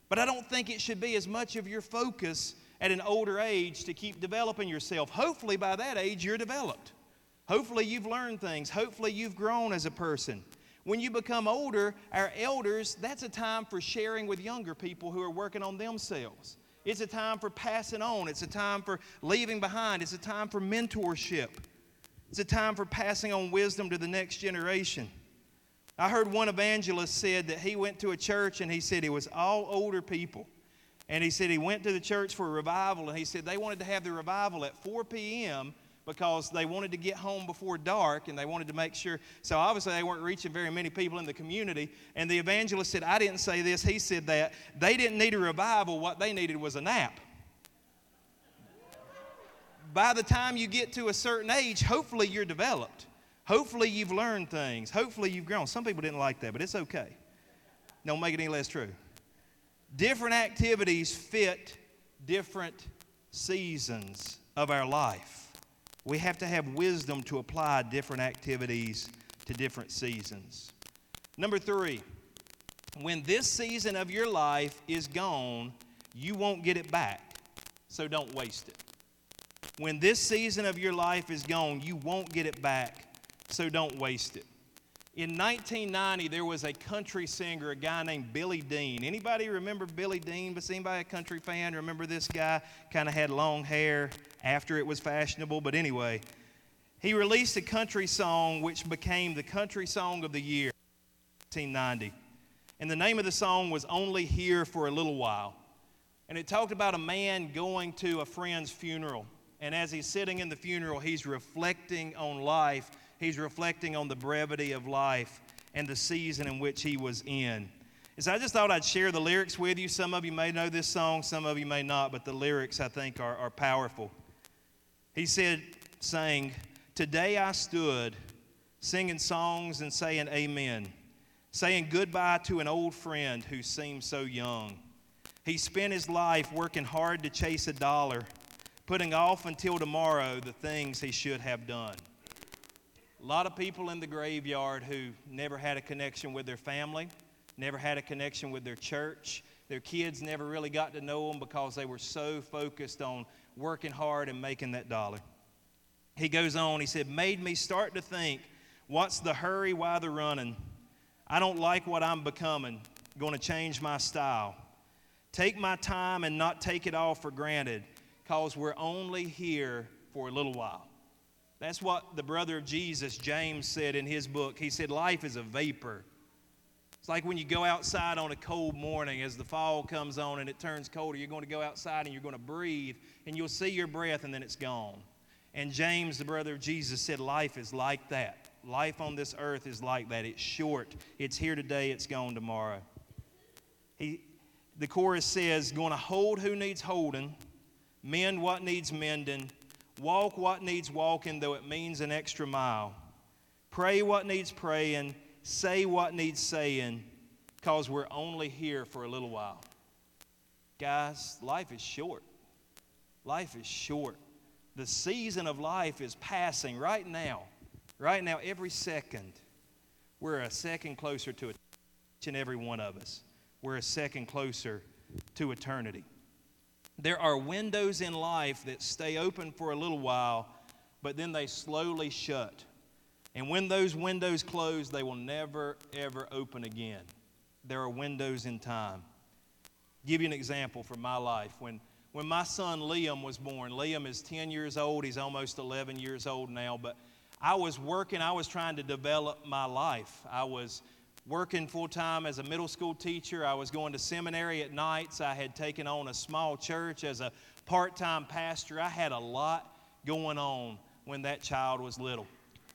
But I don't think it should be as much of your focus at an older age to keep developing yourself. Hopefully, by that age, you're developed. Hopefully, you've learned things. Hopefully, you've grown as a person. When you become older, our elders, that's a time for sharing with younger people who are working on themselves. It's a time for passing on. It's a time for leaving behind. It's a time for mentorship. It's a time for passing on wisdom to the next generation. I heard one evangelist said that he went to a church and he said it was all older people. And he said he went to the church for a revival and he said they wanted to have the revival at 4 p.m. because they wanted to get home before dark and they wanted to make sure. So obviously they weren't reaching very many people in the community. And the evangelist said, I didn't say this, he said that. They didn't need a revival, what they needed was a nap by the time you get to a certain age, hopefully you're developed. Hopefully you've learned things. Hopefully you've grown. Some people didn't like that, but it's okay. Don't make it any less true. Different activities fit different seasons of our life. We have to have wisdom to apply different activities to different seasons. Number three, when this season of your life is gone, you won't get it back, so don't waste it. When this season of your life is gone, you won't get it back, so don't waste it. In 1990, there was a country singer, a guy named Billy Dean. Anybody remember Billy Dean? But anybody a country fan remember this guy? Kind of had long hair after it was fashionable, but anyway, he released a country song which became the country song of the year, 1990. And the name of the song was Only Here for a Little While. And it talked about a man going to a friend's funeral. And as he's sitting in the funeral, he's reflecting on life. He's reflecting on the brevity of life and the season in which he was in. And so I just thought I'd share the lyrics with you. Some of you may know this song, some of you may not, but the lyrics I think are, are powerful. He said, saying, Today I stood singing songs and saying amen saying goodbye to an old friend who seemed so young. He spent his life working hard to chase a dollar, putting off until tomorrow the things he should have done. A lot of people in the graveyard who never had a connection with their family, never had a connection with their church. Their kids never really got to know them because they were so focused on working hard and making that dollar. He goes on, he said, Made me start to think, what's the hurry, why the running? I don't like what I'm becoming. Going to change my style. Take my time and not take it all for granted because we're only here for a little while. That's what the brother of Jesus, James, said in his book. He said, Life is a vapor. It's like when you go outside on a cold morning as the fall comes on and it turns colder, you're going to go outside and you're going to breathe and you'll see your breath and then it's gone. And James, the brother of Jesus, said, Life is like that. Life on this earth is like that. It's short. It's here today, it's gone tomorrow. He, the chorus says, going to hold who needs holding, mend what needs mending, walk what needs walking, though it means an extra mile. Pray what needs praying, say what needs saying, because we're only here for a little while. Guys, life is short. Life is short. The season of life is passing right now. Right now, every second, we're a second closer to each and every one of us. We're a second closer to eternity. There are windows in life that stay open for a little while, but then they slowly shut. And when those windows close, they will never, ever open again. There are windows in time. I'll give you an example from my life. When, when my son Liam was born, Liam is 10 years old. He's almost 11 years old now, but I was working, I was trying to develop my life. I was working full time as a middle school teacher. I was going to seminary at nights. I had taken on a small church as a part time pastor. I had a lot going on when that child was little.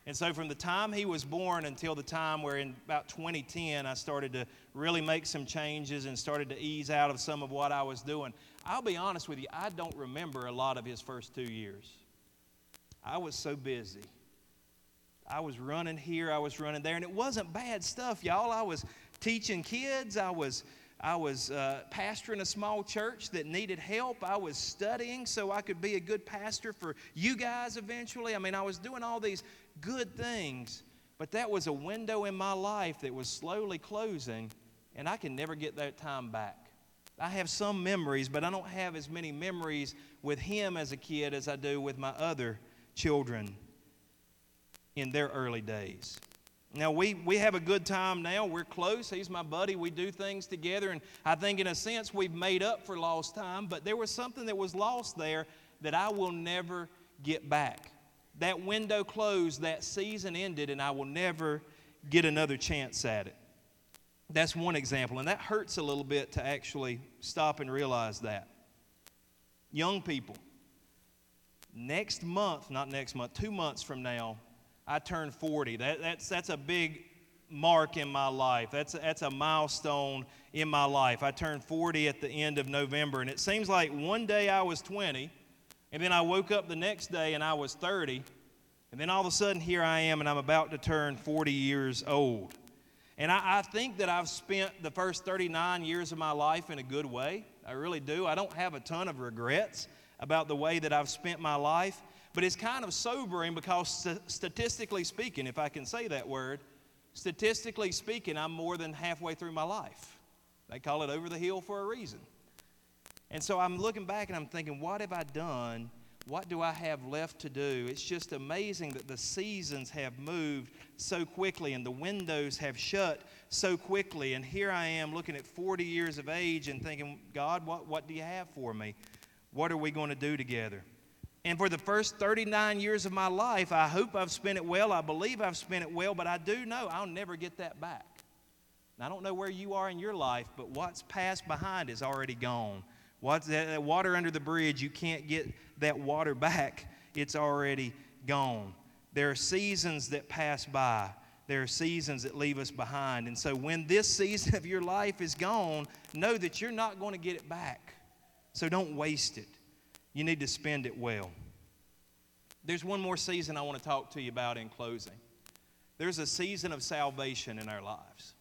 And so, from the time he was born until the time where in about 2010, I started to really make some changes and started to ease out of some of what I was doing. I'll be honest with you, I don't remember a lot of his first two years. I was so busy. I was running here, I was running there, and it wasn't bad stuff, y'all. I was teaching kids, I was I was uh, pastoring a small church that needed help. I was studying so I could be a good pastor for you guys eventually. I mean, I was doing all these good things, but that was a window in my life that was slowly closing, and I can never get that time back. I have some memories, but I don't have as many memories with him as a kid as I do with my other children in their early days. Now, we, we have a good time now. We're close. He's my buddy. We do things together. And I think, in a sense, we've made up for lost time. But there was something that was lost there that I will never get back. That window closed, that season ended, and I will never get another chance at it. That's one example. And that hurts a little bit to actually stop and realize that. Young people, next month, not next month, two months from now, I turned 40. That, that's, that's a big mark in my life. That's, that's a milestone in my life. I turned 40 at the end of November, and it seems like one day I was 20, and then I woke up the next day and I was 30, and then all of a sudden here I am, and I'm about to turn 40 years old. And I, I think that I've spent the first 39 years of my life in a good way. I really do. I don't have a ton of regrets about the way that I've spent my life. But it's kind of sobering because st- statistically speaking, if I can say that word, statistically speaking, I'm more than halfway through my life. They call it over the hill for a reason. And so I'm looking back and I'm thinking, what have I done? What do I have left to do? It's just amazing that the seasons have moved so quickly and the windows have shut so quickly. And here I am looking at 40 years of age and thinking, God, what, what do you have for me? What are we going to do together? And for the first 39 years of my life, I hope I've spent it well. I believe I've spent it well, but I do know I'll never get that back. And I don't know where you are in your life, but what's passed behind is already gone. What's that water under the bridge, you can't get that water <laughs> back. It's already gone. There are seasons that pass by. There are seasons that leave us behind. And so when this <laughs> season of your life is gone, know that you're not going to get it back. So don't waste it. You need to spend it well. There's one more season I want to talk to you about in closing. There's a season of salvation in our lives.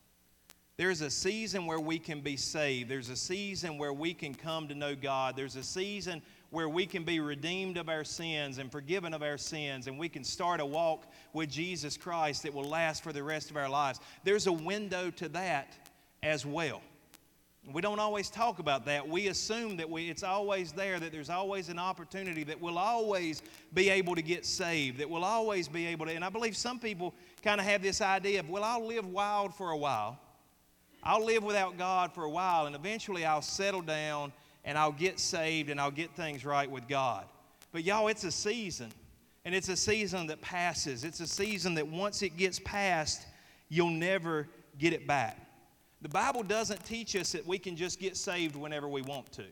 There's a season where we can be saved. There's a season where we can come to know God. There's a season where we can be redeemed of our sins and forgiven of our sins, and we can start a walk with Jesus Christ that will last for the rest of our lives. There's a window to that as well. We don't always talk about that. We assume that we, it's always there, that there's always an opportunity, that we'll always be able to get saved, that we'll always be able to. And I believe some people kind of have this idea of, well, I'll live wild for a while. I'll live without God for a while, and eventually I'll settle down and I'll get saved and I'll get things right with God. But y'all, it's a season, and it's a season that passes. It's a season that once it gets past, you'll never get it back. The Bible doesn't teach us that we can just get saved whenever we want to.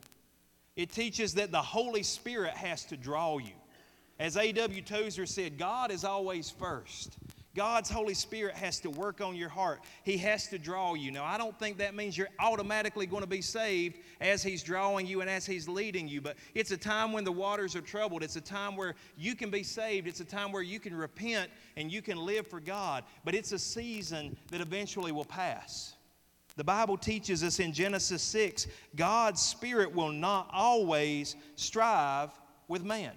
It teaches that the Holy Spirit has to draw you. As A.W. Tozer said, God is always first. God's Holy Spirit has to work on your heart. He has to draw you. Now, I don't think that means you're automatically going to be saved as He's drawing you and as He's leading you, but it's a time when the waters are troubled. It's a time where you can be saved. It's a time where you can repent and you can live for God, but it's a season that eventually will pass. The Bible teaches us in Genesis 6 God's Spirit will not always strive with man.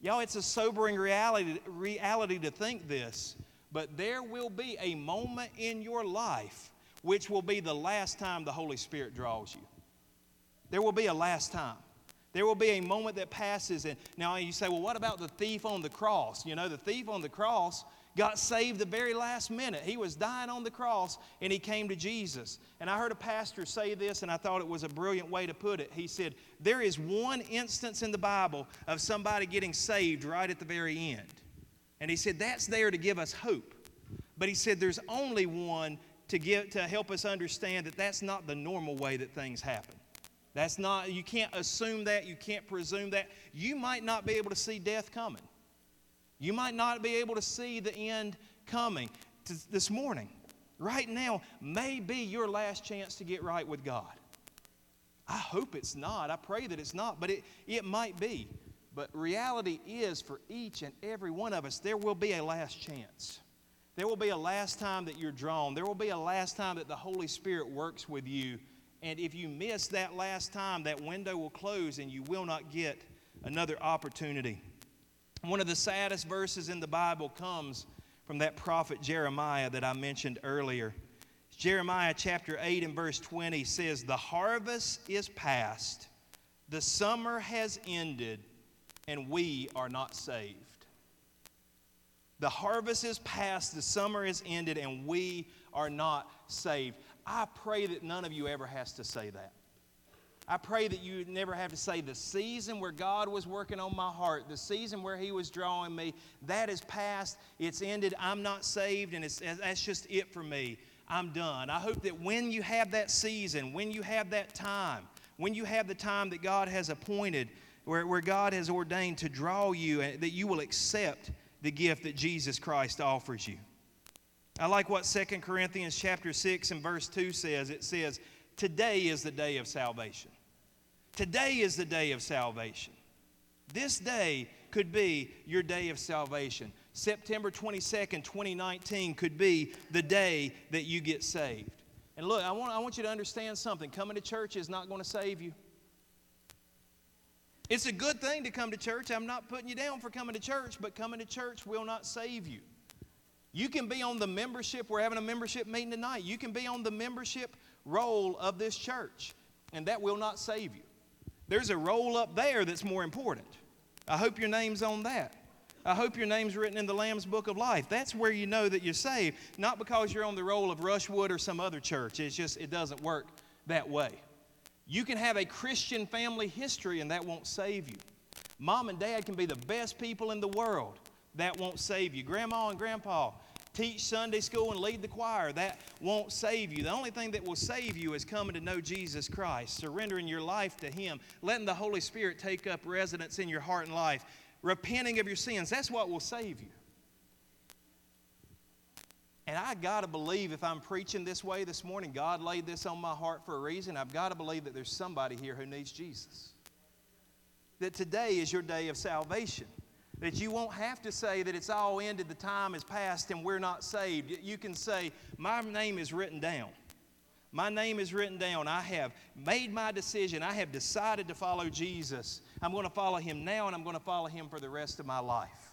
Y'all, it's a sobering reality, reality to think this, but there will be a moment in your life which will be the last time the Holy Spirit draws you. There will be a last time. There will be a moment that passes. And now you say, well, what about the thief on the cross? You know, the thief on the cross got saved the very last minute. He was dying on the cross and he came to Jesus. And I heard a pastor say this, and I thought it was a brilliant way to put it. He said, There is one instance in the Bible of somebody getting saved right at the very end. And he said, That's there to give us hope. But he said, There's only one to, give, to help us understand that that's not the normal way that things happen. That's not, you can't assume that, you can't presume that. You might not be able to see death coming. You might not be able to see the end coming this morning. Right now may be your last chance to get right with God. I hope it's not. I pray that it's not, but it, it might be. But reality is for each and every one of us, there will be a last chance. There will be a last time that you're drawn. There will be a last time that the Holy Spirit works with you. And if you miss that last time, that window will close and you will not get another opportunity. One of the saddest verses in the Bible comes from that prophet Jeremiah that I mentioned earlier. Jeremiah chapter 8 and verse 20 says, The harvest is past, the summer has ended, and we are not saved. The harvest is past, the summer is ended, and we are not saved. I pray that none of you ever has to say that. I pray that you never have to say the season where God was working on my heart, the season where He was drawing me, that is past. It's ended. I'm not saved, and that's just it for me. I'm done. I hope that when you have that season, when you have that time, when you have the time that God has appointed, where, where God has ordained to draw you, eh, that you will accept the gift that Jesus Christ offers you. I like what 2 Corinthians chapter 6 and verse 2 says. It says, Today is the day of salvation. Today is the day of salvation. This day could be your day of salvation. September 22nd, 2019 could be the day that you get saved. And look, I want, I want you to understand something. Coming to church is not going to save you. It's a good thing to come to church. I'm not putting you down for coming to church, but coming to church will not save you. You can be on the membership. We're having a membership meeting tonight. You can be on the membership roll of this church. and that will not save you. There's a roll up there that's more important. I hope your name's on that. I hope your name's written in the Lamb's Book of Life. That's where you know that you're saved, not because you're on the roll of Rushwood or some other church. It's just, it doesn't work that way. You can have a Christian family history and that won't save you. Mom and dad can be the best people in the world. That won't save you. Grandma and grandpa teach Sunday school and lead the choir. That won't save you. The only thing that will save you is coming to know Jesus Christ, surrendering your life to Him, letting the Holy Spirit take up residence in your heart and life, repenting of your sins. That's what will save you. And I got to believe if I'm preaching this way this morning, God laid this on my heart for a reason. I've got to believe that there's somebody here who needs Jesus. That today is your day of salvation. That you won't have to say that it's all ended, the time is past, and we're not saved. You can say, My name is written down. My name is written down. I have made my decision. I have decided to follow Jesus. I'm going to follow him now, and I'm going to follow him for the rest of my life.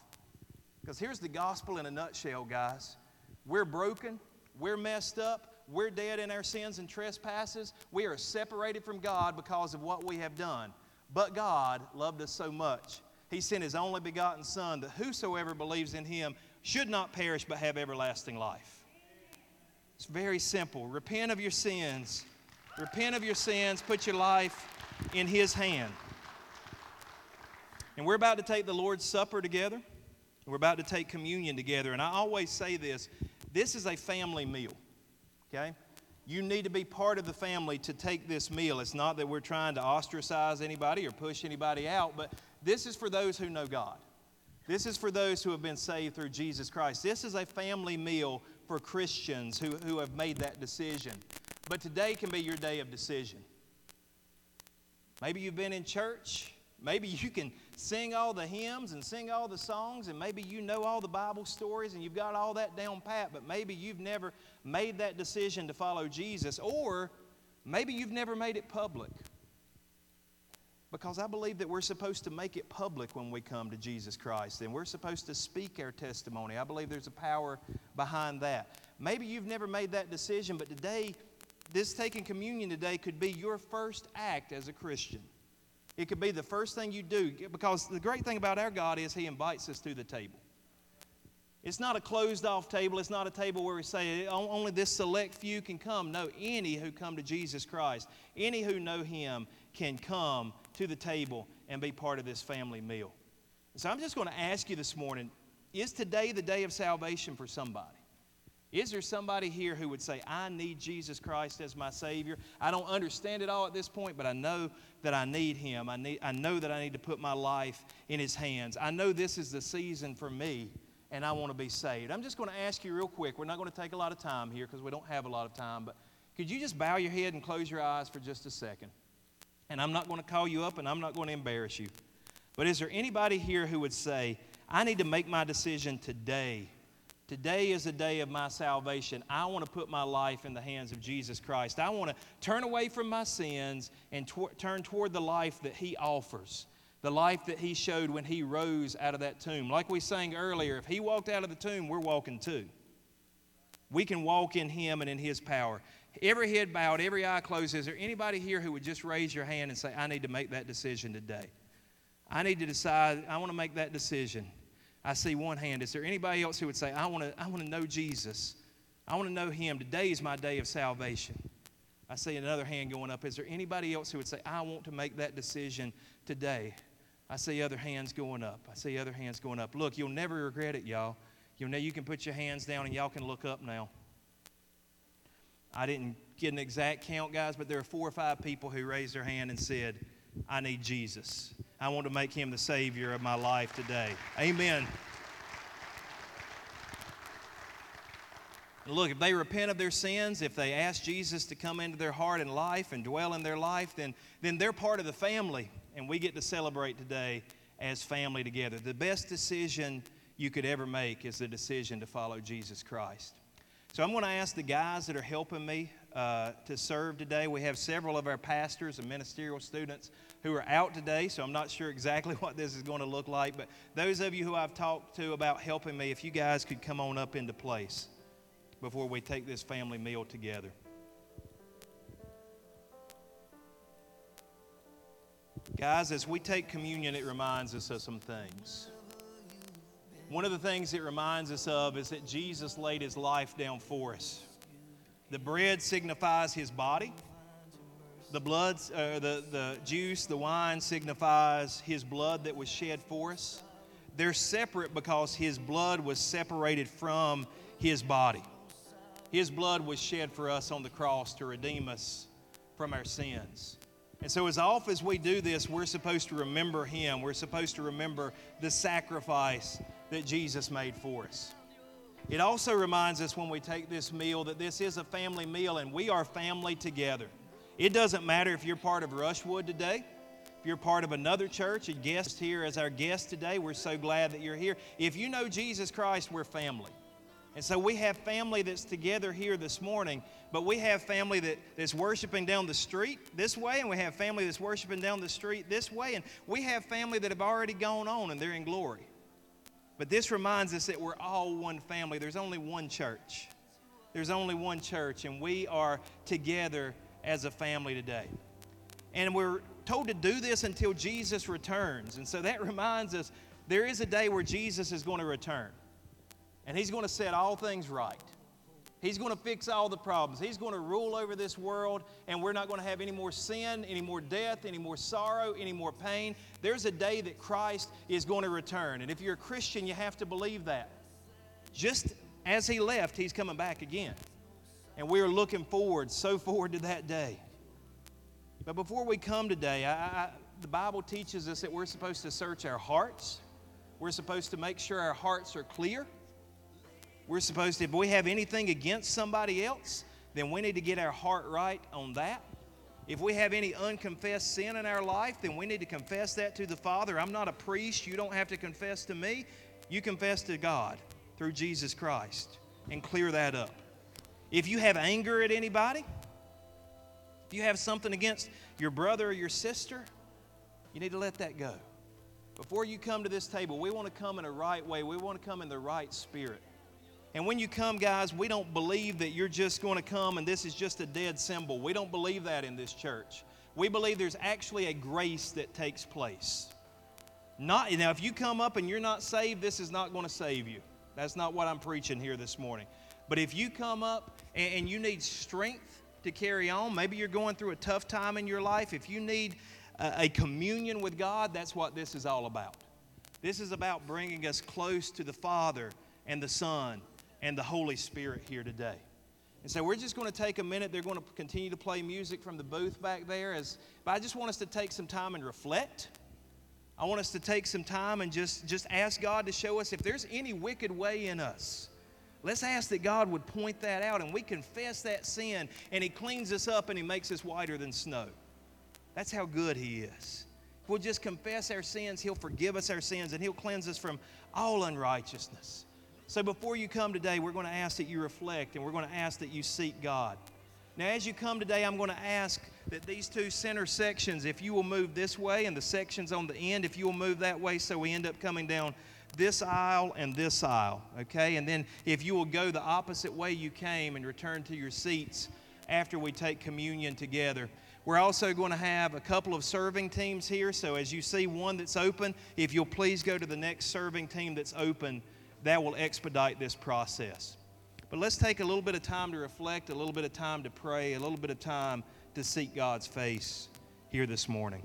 Because here's the gospel in a nutshell, guys. We're broken, we're messed up, we're dead in our sins and trespasses. We are separated from God because of what we have done. But God loved us so much, He sent His only begotten Son that whosoever believes in Him should not perish but have everlasting life. It's very simple. Repent of your sins. Repent of your sins. Put your life in His hand. And we're about to take the Lord's Supper together. We're about to take communion together. And I always say this this is a family meal, okay? You need to be part of the family to take this meal. It's not that we're trying to ostracize anybody or push anybody out, but this is for those who know God. This is for those who have been saved through Jesus Christ. This is a family meal for Christians who, who have made that decision. But today can be your day of decision. Maybe you've been in church. Maybe you can sing all the hymns and sing all the songs, and maybe you know all the Bible stories and you've got all that down pat, but maybe you've never made that decision to follow Jesus, or maybe you've never made it public. Because I believe that we're supposed to make it public when we come to Jesus Christ, and we're supposed to speak our testimony. I believe there's a power behind that. Maybe you've never made that decision, but today, this taking communion today could be your first act as a Christian. It could be the first thing you do because the great thing about our God is He invites us to the table. It's not a closed off table. It's not a table where we say only this select few can come. No, any who come to Jesus Christ, any who know Him, can come to the table and be part of this family meal. So I'm just going to ask you this morning is today the day of salvation for somebody? Is there somebody here who would say, I need Jesus Christ as my Savior? I don't understand it all at this point, but I know that I need Him. I, need, I know that I need to put my life in His hands. I know this is the season for me, and I want to be saved. I'm just going to ask you real quick. We're not going to take a lot of time here because we don't have a lot of time, but could you just bow your head and close your eyes for just a second? And I'm not going to call you up and I'm not going to embarrass you. But is there anybody here who would say, I need to make my decision today Today is the day of my salvation. I want to put my life in the hands of Jesus Christ. I want to turn away from my sins and tw- turn toward the life that He offers, the life that He showed when He rose out of that tomb. Like we sang earlier, if He walked out of the tomb, we're walking too. We can walk in Him and in His power. Every head bowed, every eye closed. Is there anybody here who would just raise your hand and say, I need to make that decision today? I need to decide, I want to make that decision. I see one hand. Is there anybody else who would say, I want to, I want to know Jesus? I want to know him. Today is my day of salvation. I see another hand going up. Is there anybody else who would say, I want to make that decision today? I see other hands going up. I see other hands going up. Look, you'll never regret it, y'all. You'll know you can put your hands down and y'all can look up now. I didn't get an exact count, guys, but there are four or five people who raised their hand and said, I need Jesus. I want to make him the Savior of my life today. Amen. Look, if they repent of their sins, if they ask Jesus to come into their heart and life and dwell in their life, then, then they're part of the family, and we get to celebrate today as family together. The best decision you could ever make is the decision to follow Jesus Christ. So I'm going to ask the guys that are helping me uh, to serve today. We have several of our pastors and ministerial students who are out today, so I'm not sure exactly <laughs> what this is going to look like. But those of you who I've talked to about helping me, if you guys could come on up into place before we take this family meal together. Guys, as we take communion, it reminds us of some things. One of the things it reminds us of is that Jesus laid his life down for us. The bread signifies his body. The blood, uh, the, the juice, the wine signifies his blood that was shed for us. They're separate because his blood was separated from his body. His blood was shed for us on the cross to redeem us from our sins. And so, as often as we do this, we're supposed to remember Him. We're supposed to remember the sacrifice that Jesus made for us. It also reminds us when we take this meal that this is a family meal and we are family together. It doesn't matter if you're part of Rushwood today, if you're part of another church, a guest here as our guest today, we're so glad that you're here. If you know Jesus Christ, we're family. And so we have family that's together here this morning, but we have family that, that's worshiping down the street this way, and we have family that's worshiping down the street this way, and we have family that have already gone on and they're in glory. But this reminds us that we're all one family. There's only one church. There's only one church, and we are together as a family today. And we're told to do this until Jesus returns. And so that <laughs> reminds us there is a day where Jesus is going to return and He's going to set all things right. He's going to fix all the problems. He's going to rule over this world, and we're not going to have any more sin, any more death, any more sorrow, any more pain. There's a day that Christ is going to return. And if you're a Christian, you have to believe that. Just as He left, He's coming back again. And we are looking forward, so forward to that day. But before we come today, I, I, the Bible teaches us that we're supposed to search our hearts. We're supposed to make sure our hearts are clear. We're supposed to, if we have anything against somebody else, then we need to get our heart right on that. If we have any unconfessed sin in our life, then we need to confess that to the Father. I'm not a priest. You don't have to confess to me. You confess to God through Jesus Christ and clear that up. If you have anger at anybody, if you have something against your brother or your sister, you need to let that go. Before you come to this table, we want to come in a right way. We want to come in the right spirit. And when you come, guys, we don't believe that you're just going to come and this is just a dead symbol. We don't believe that in this church. We believe there's actually a grace that takes place. Not now, if you come up and you're not saved, this is not going to save you. That's not what I'm preaching here this morning. But if you come up and, and you need strength to carry on, maybe you're going through a tough time in your life. If you need a, a communion with God, that's what this is all about. This is about bringing us close to the Father and the Son and the Holy Spirit here today. And so we're just going to take a minute. They're going to continue to play music from the booth back there. As, but I just want us to take some time and reflect. I want us to take some time and just, just ask God to show us if there's any wicked way in us. Let's ask that God would point that out and we confess that sin and He cleans us up and He makes us whiter than snow. That's how good He is. If we'll just confess our sins, He'll forgive us our sins and He'll cleanse us from all unrighteousness. So before you come today, we're going to ask that you reflect and we're going to ask that you seek God. Now, as you come today, I'm going to ask that these two center sections, if you will move this way and the sections on the end, if you will move that way so we end up coming down this aisle and this aisle, okay? And then if you will go the opposite way you came and return to your seats after we take communion together. We're also going to have a couple of serving teams here. So as you see one that's open, if you'll please go to the next serving team that's open that will expedite this process. But let's take a little bit of time to reflect, a little bit of time to pray, a little bit of time to seek God's face here this morning.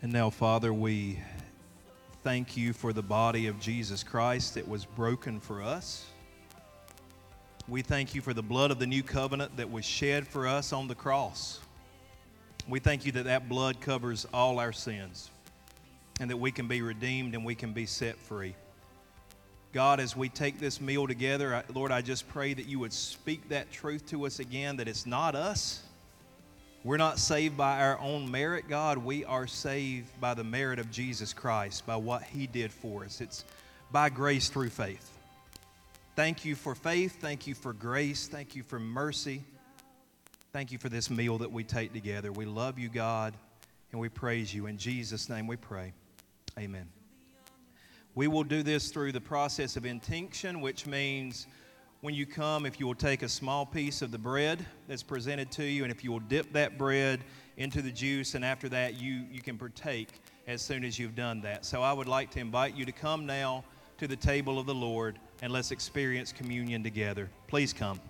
And now, Father, we thank you for the body of Jesus Christ that was broken for us. We thank you for the blood of the new covenant that was shed for us on the cross. We thank you that that blood covers all our sins and that we can be redeemed and we can be set free. God, as we take this meal together, Lord, I just pray that you would speak that truth to us again that it's not us. We're not saved by our own merit, God. We are saved by the merit of Jesus Christ, by what He did for us. It's by grace through faith. Thank you for faith. Thank you for grace. Thank you for mercy. Thank you for this meal that we take together. We love you, God, and we praise you. In Jesus' name we pray. Amen. We will do this through the process of intinction, which means when you come, if you will take a small piece of the bread that's presented to you, and if you will dip that bread into the juice, and after that, you, you can partake as soon as you've done that. So I would like to invite you to come now to the table of the Lord, and let's experience communion together. Please come.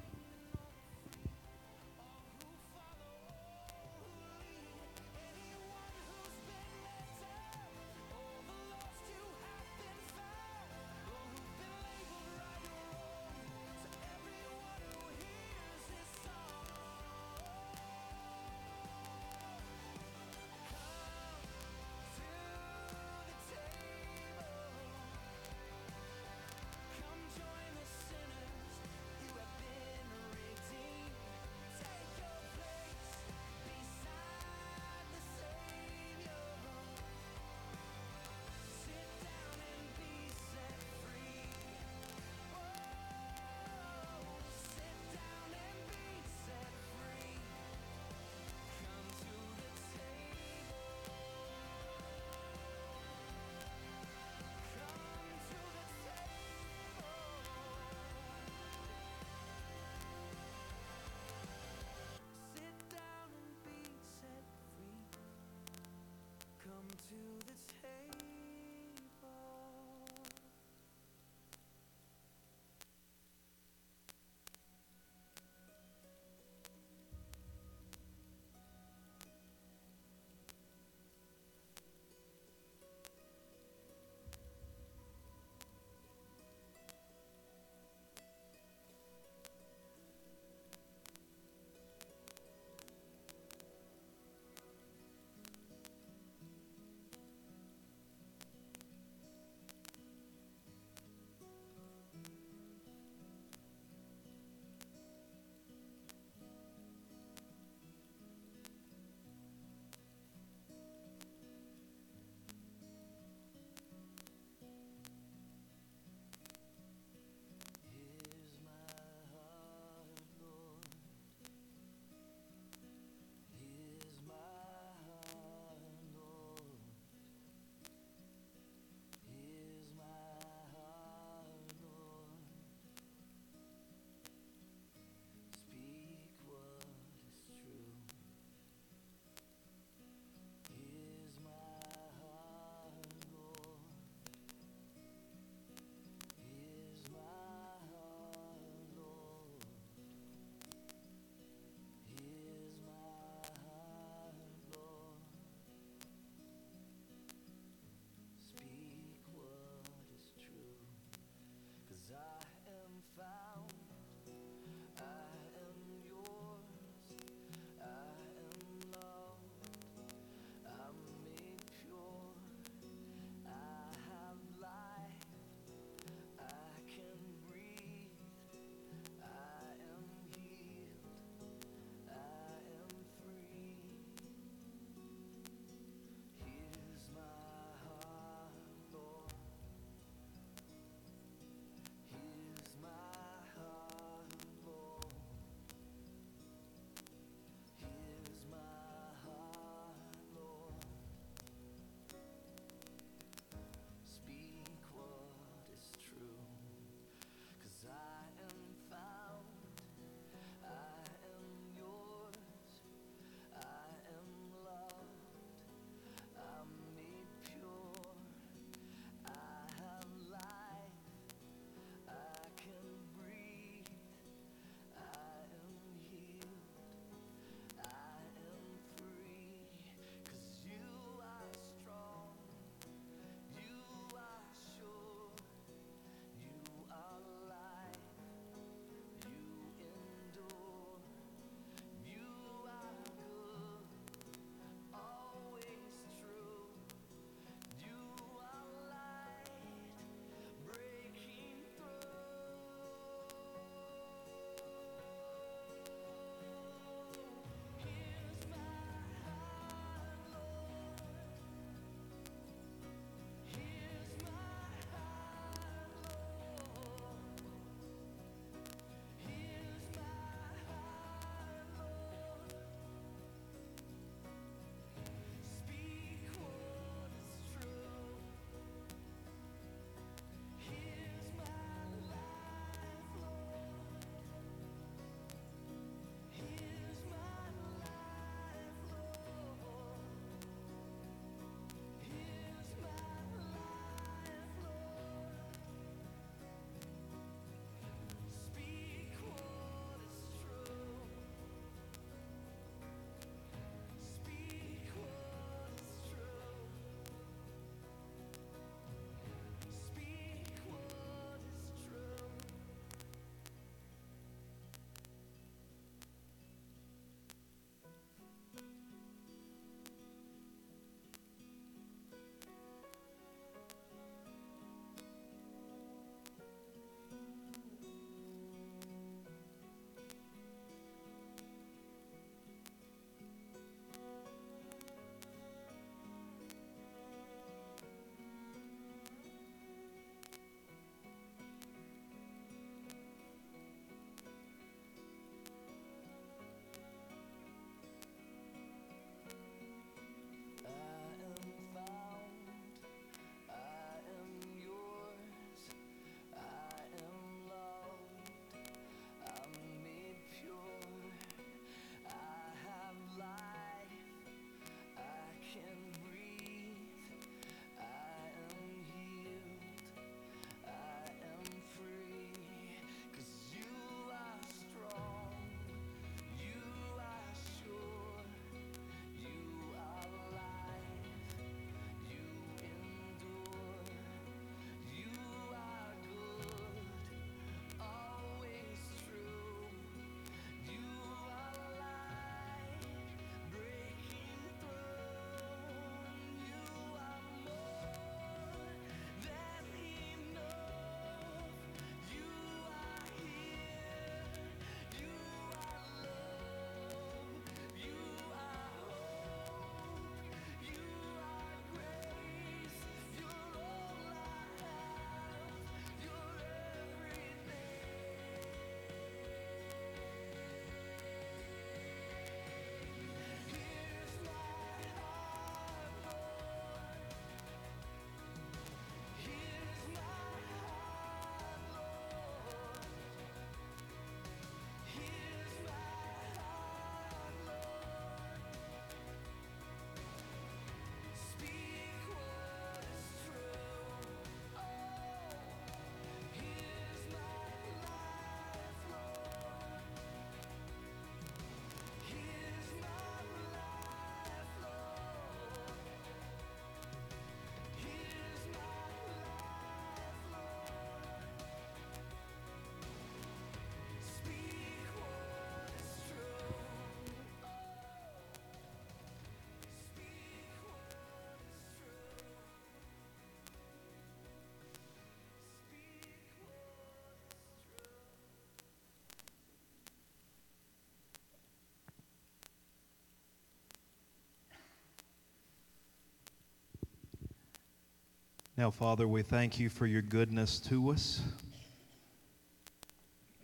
Now, Father, we thank you for your goodness to us.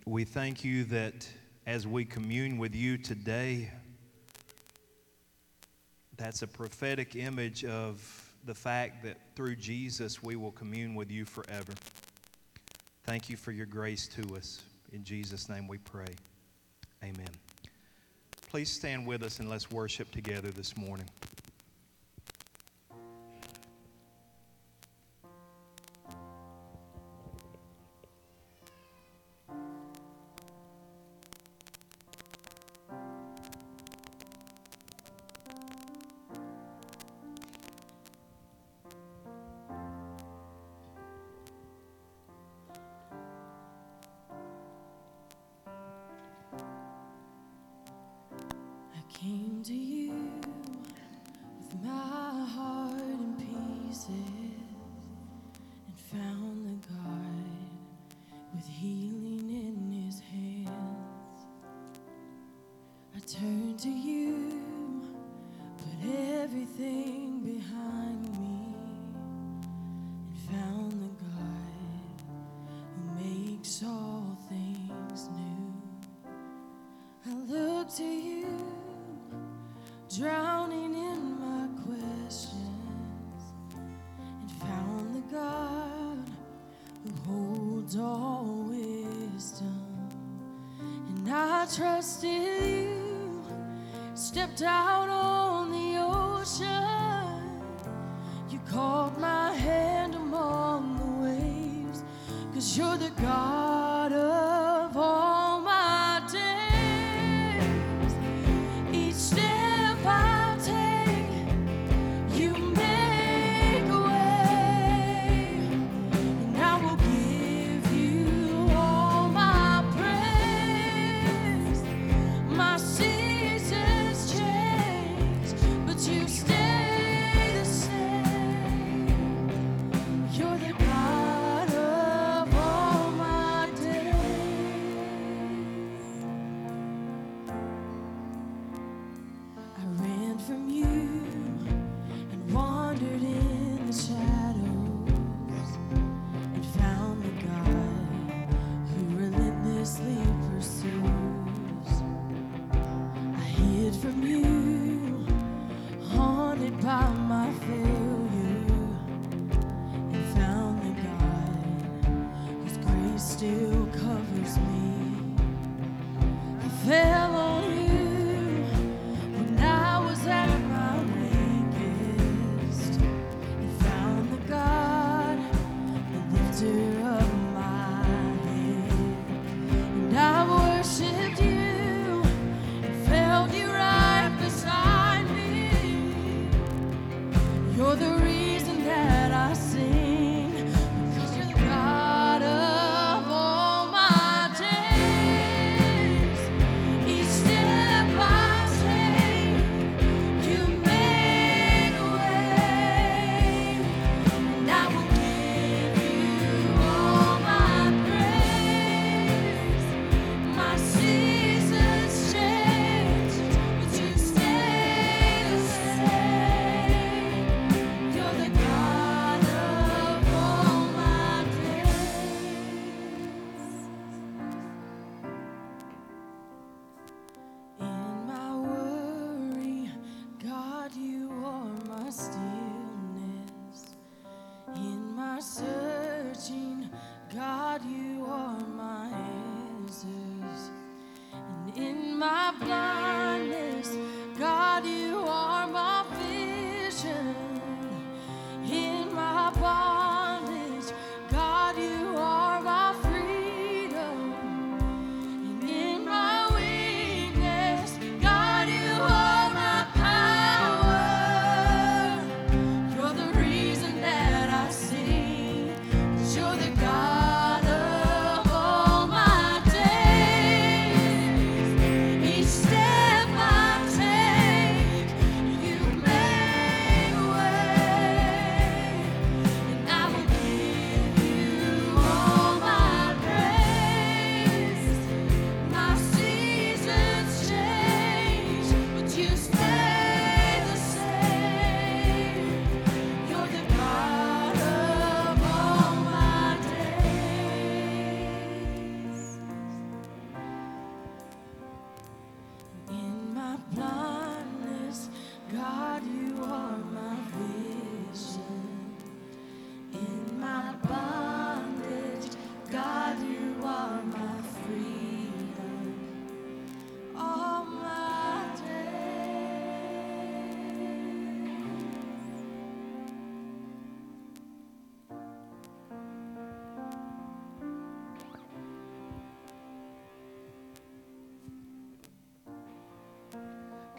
We thank you that as we commune with you today, that's a prophetic image of the fact that through Jesus we will commune with you forever. Thank you for your grace to us. In Jesus' name we pray. Amen. Please stand with us and let's worship together this morning.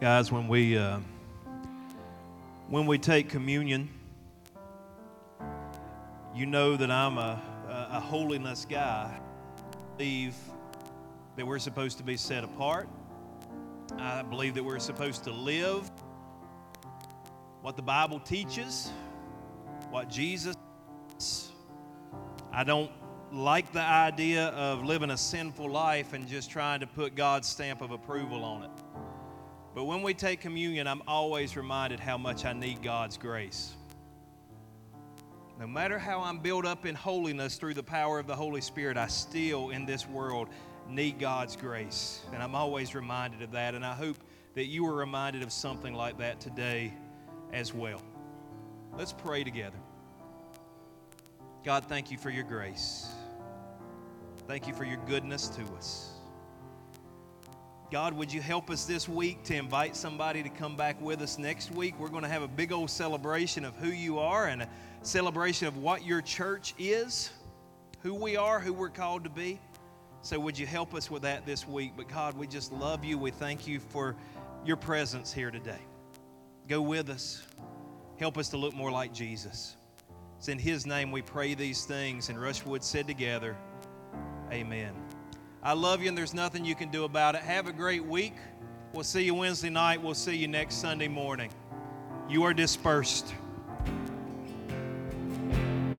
Guys, when we uh, when we take communion, you know that I'm a, a, holiness guy. I believe that we're supposed to be set apart. I believe that we're supposed to live what the Bible teaches, what Jesus. I don't like the idea of living a sinful life and just trying to put God's stamp of approval on it. But when we take communion, I'm always reminded how much I need God's grace. No matter how I'm built up in holiness through the power of the Holy Spirit, I still in this world need God's grace. And I'm always reminded of that. And I hope that you are reminded of something like that today as well. Let's pray together. God, thank you for your grace. Thank you for your goodness to us. God, would you help us this week to invite somebody to come back with us next week? We're going to have a big old celebration of who you are and a celebration of what your church is, who we are, who we're called to be. So, would you help us with that this week? But, God, we just love you. We thank you for your presence here today. Go with us. Help us to look more like Jesus. It's in His name we pray these things. And Rushwood said together, Amen. I love you, and there's nothing you can do about it. Have a great week. We'll see you Wednesday night. We'll see you next Sunday morning. You are dispersed.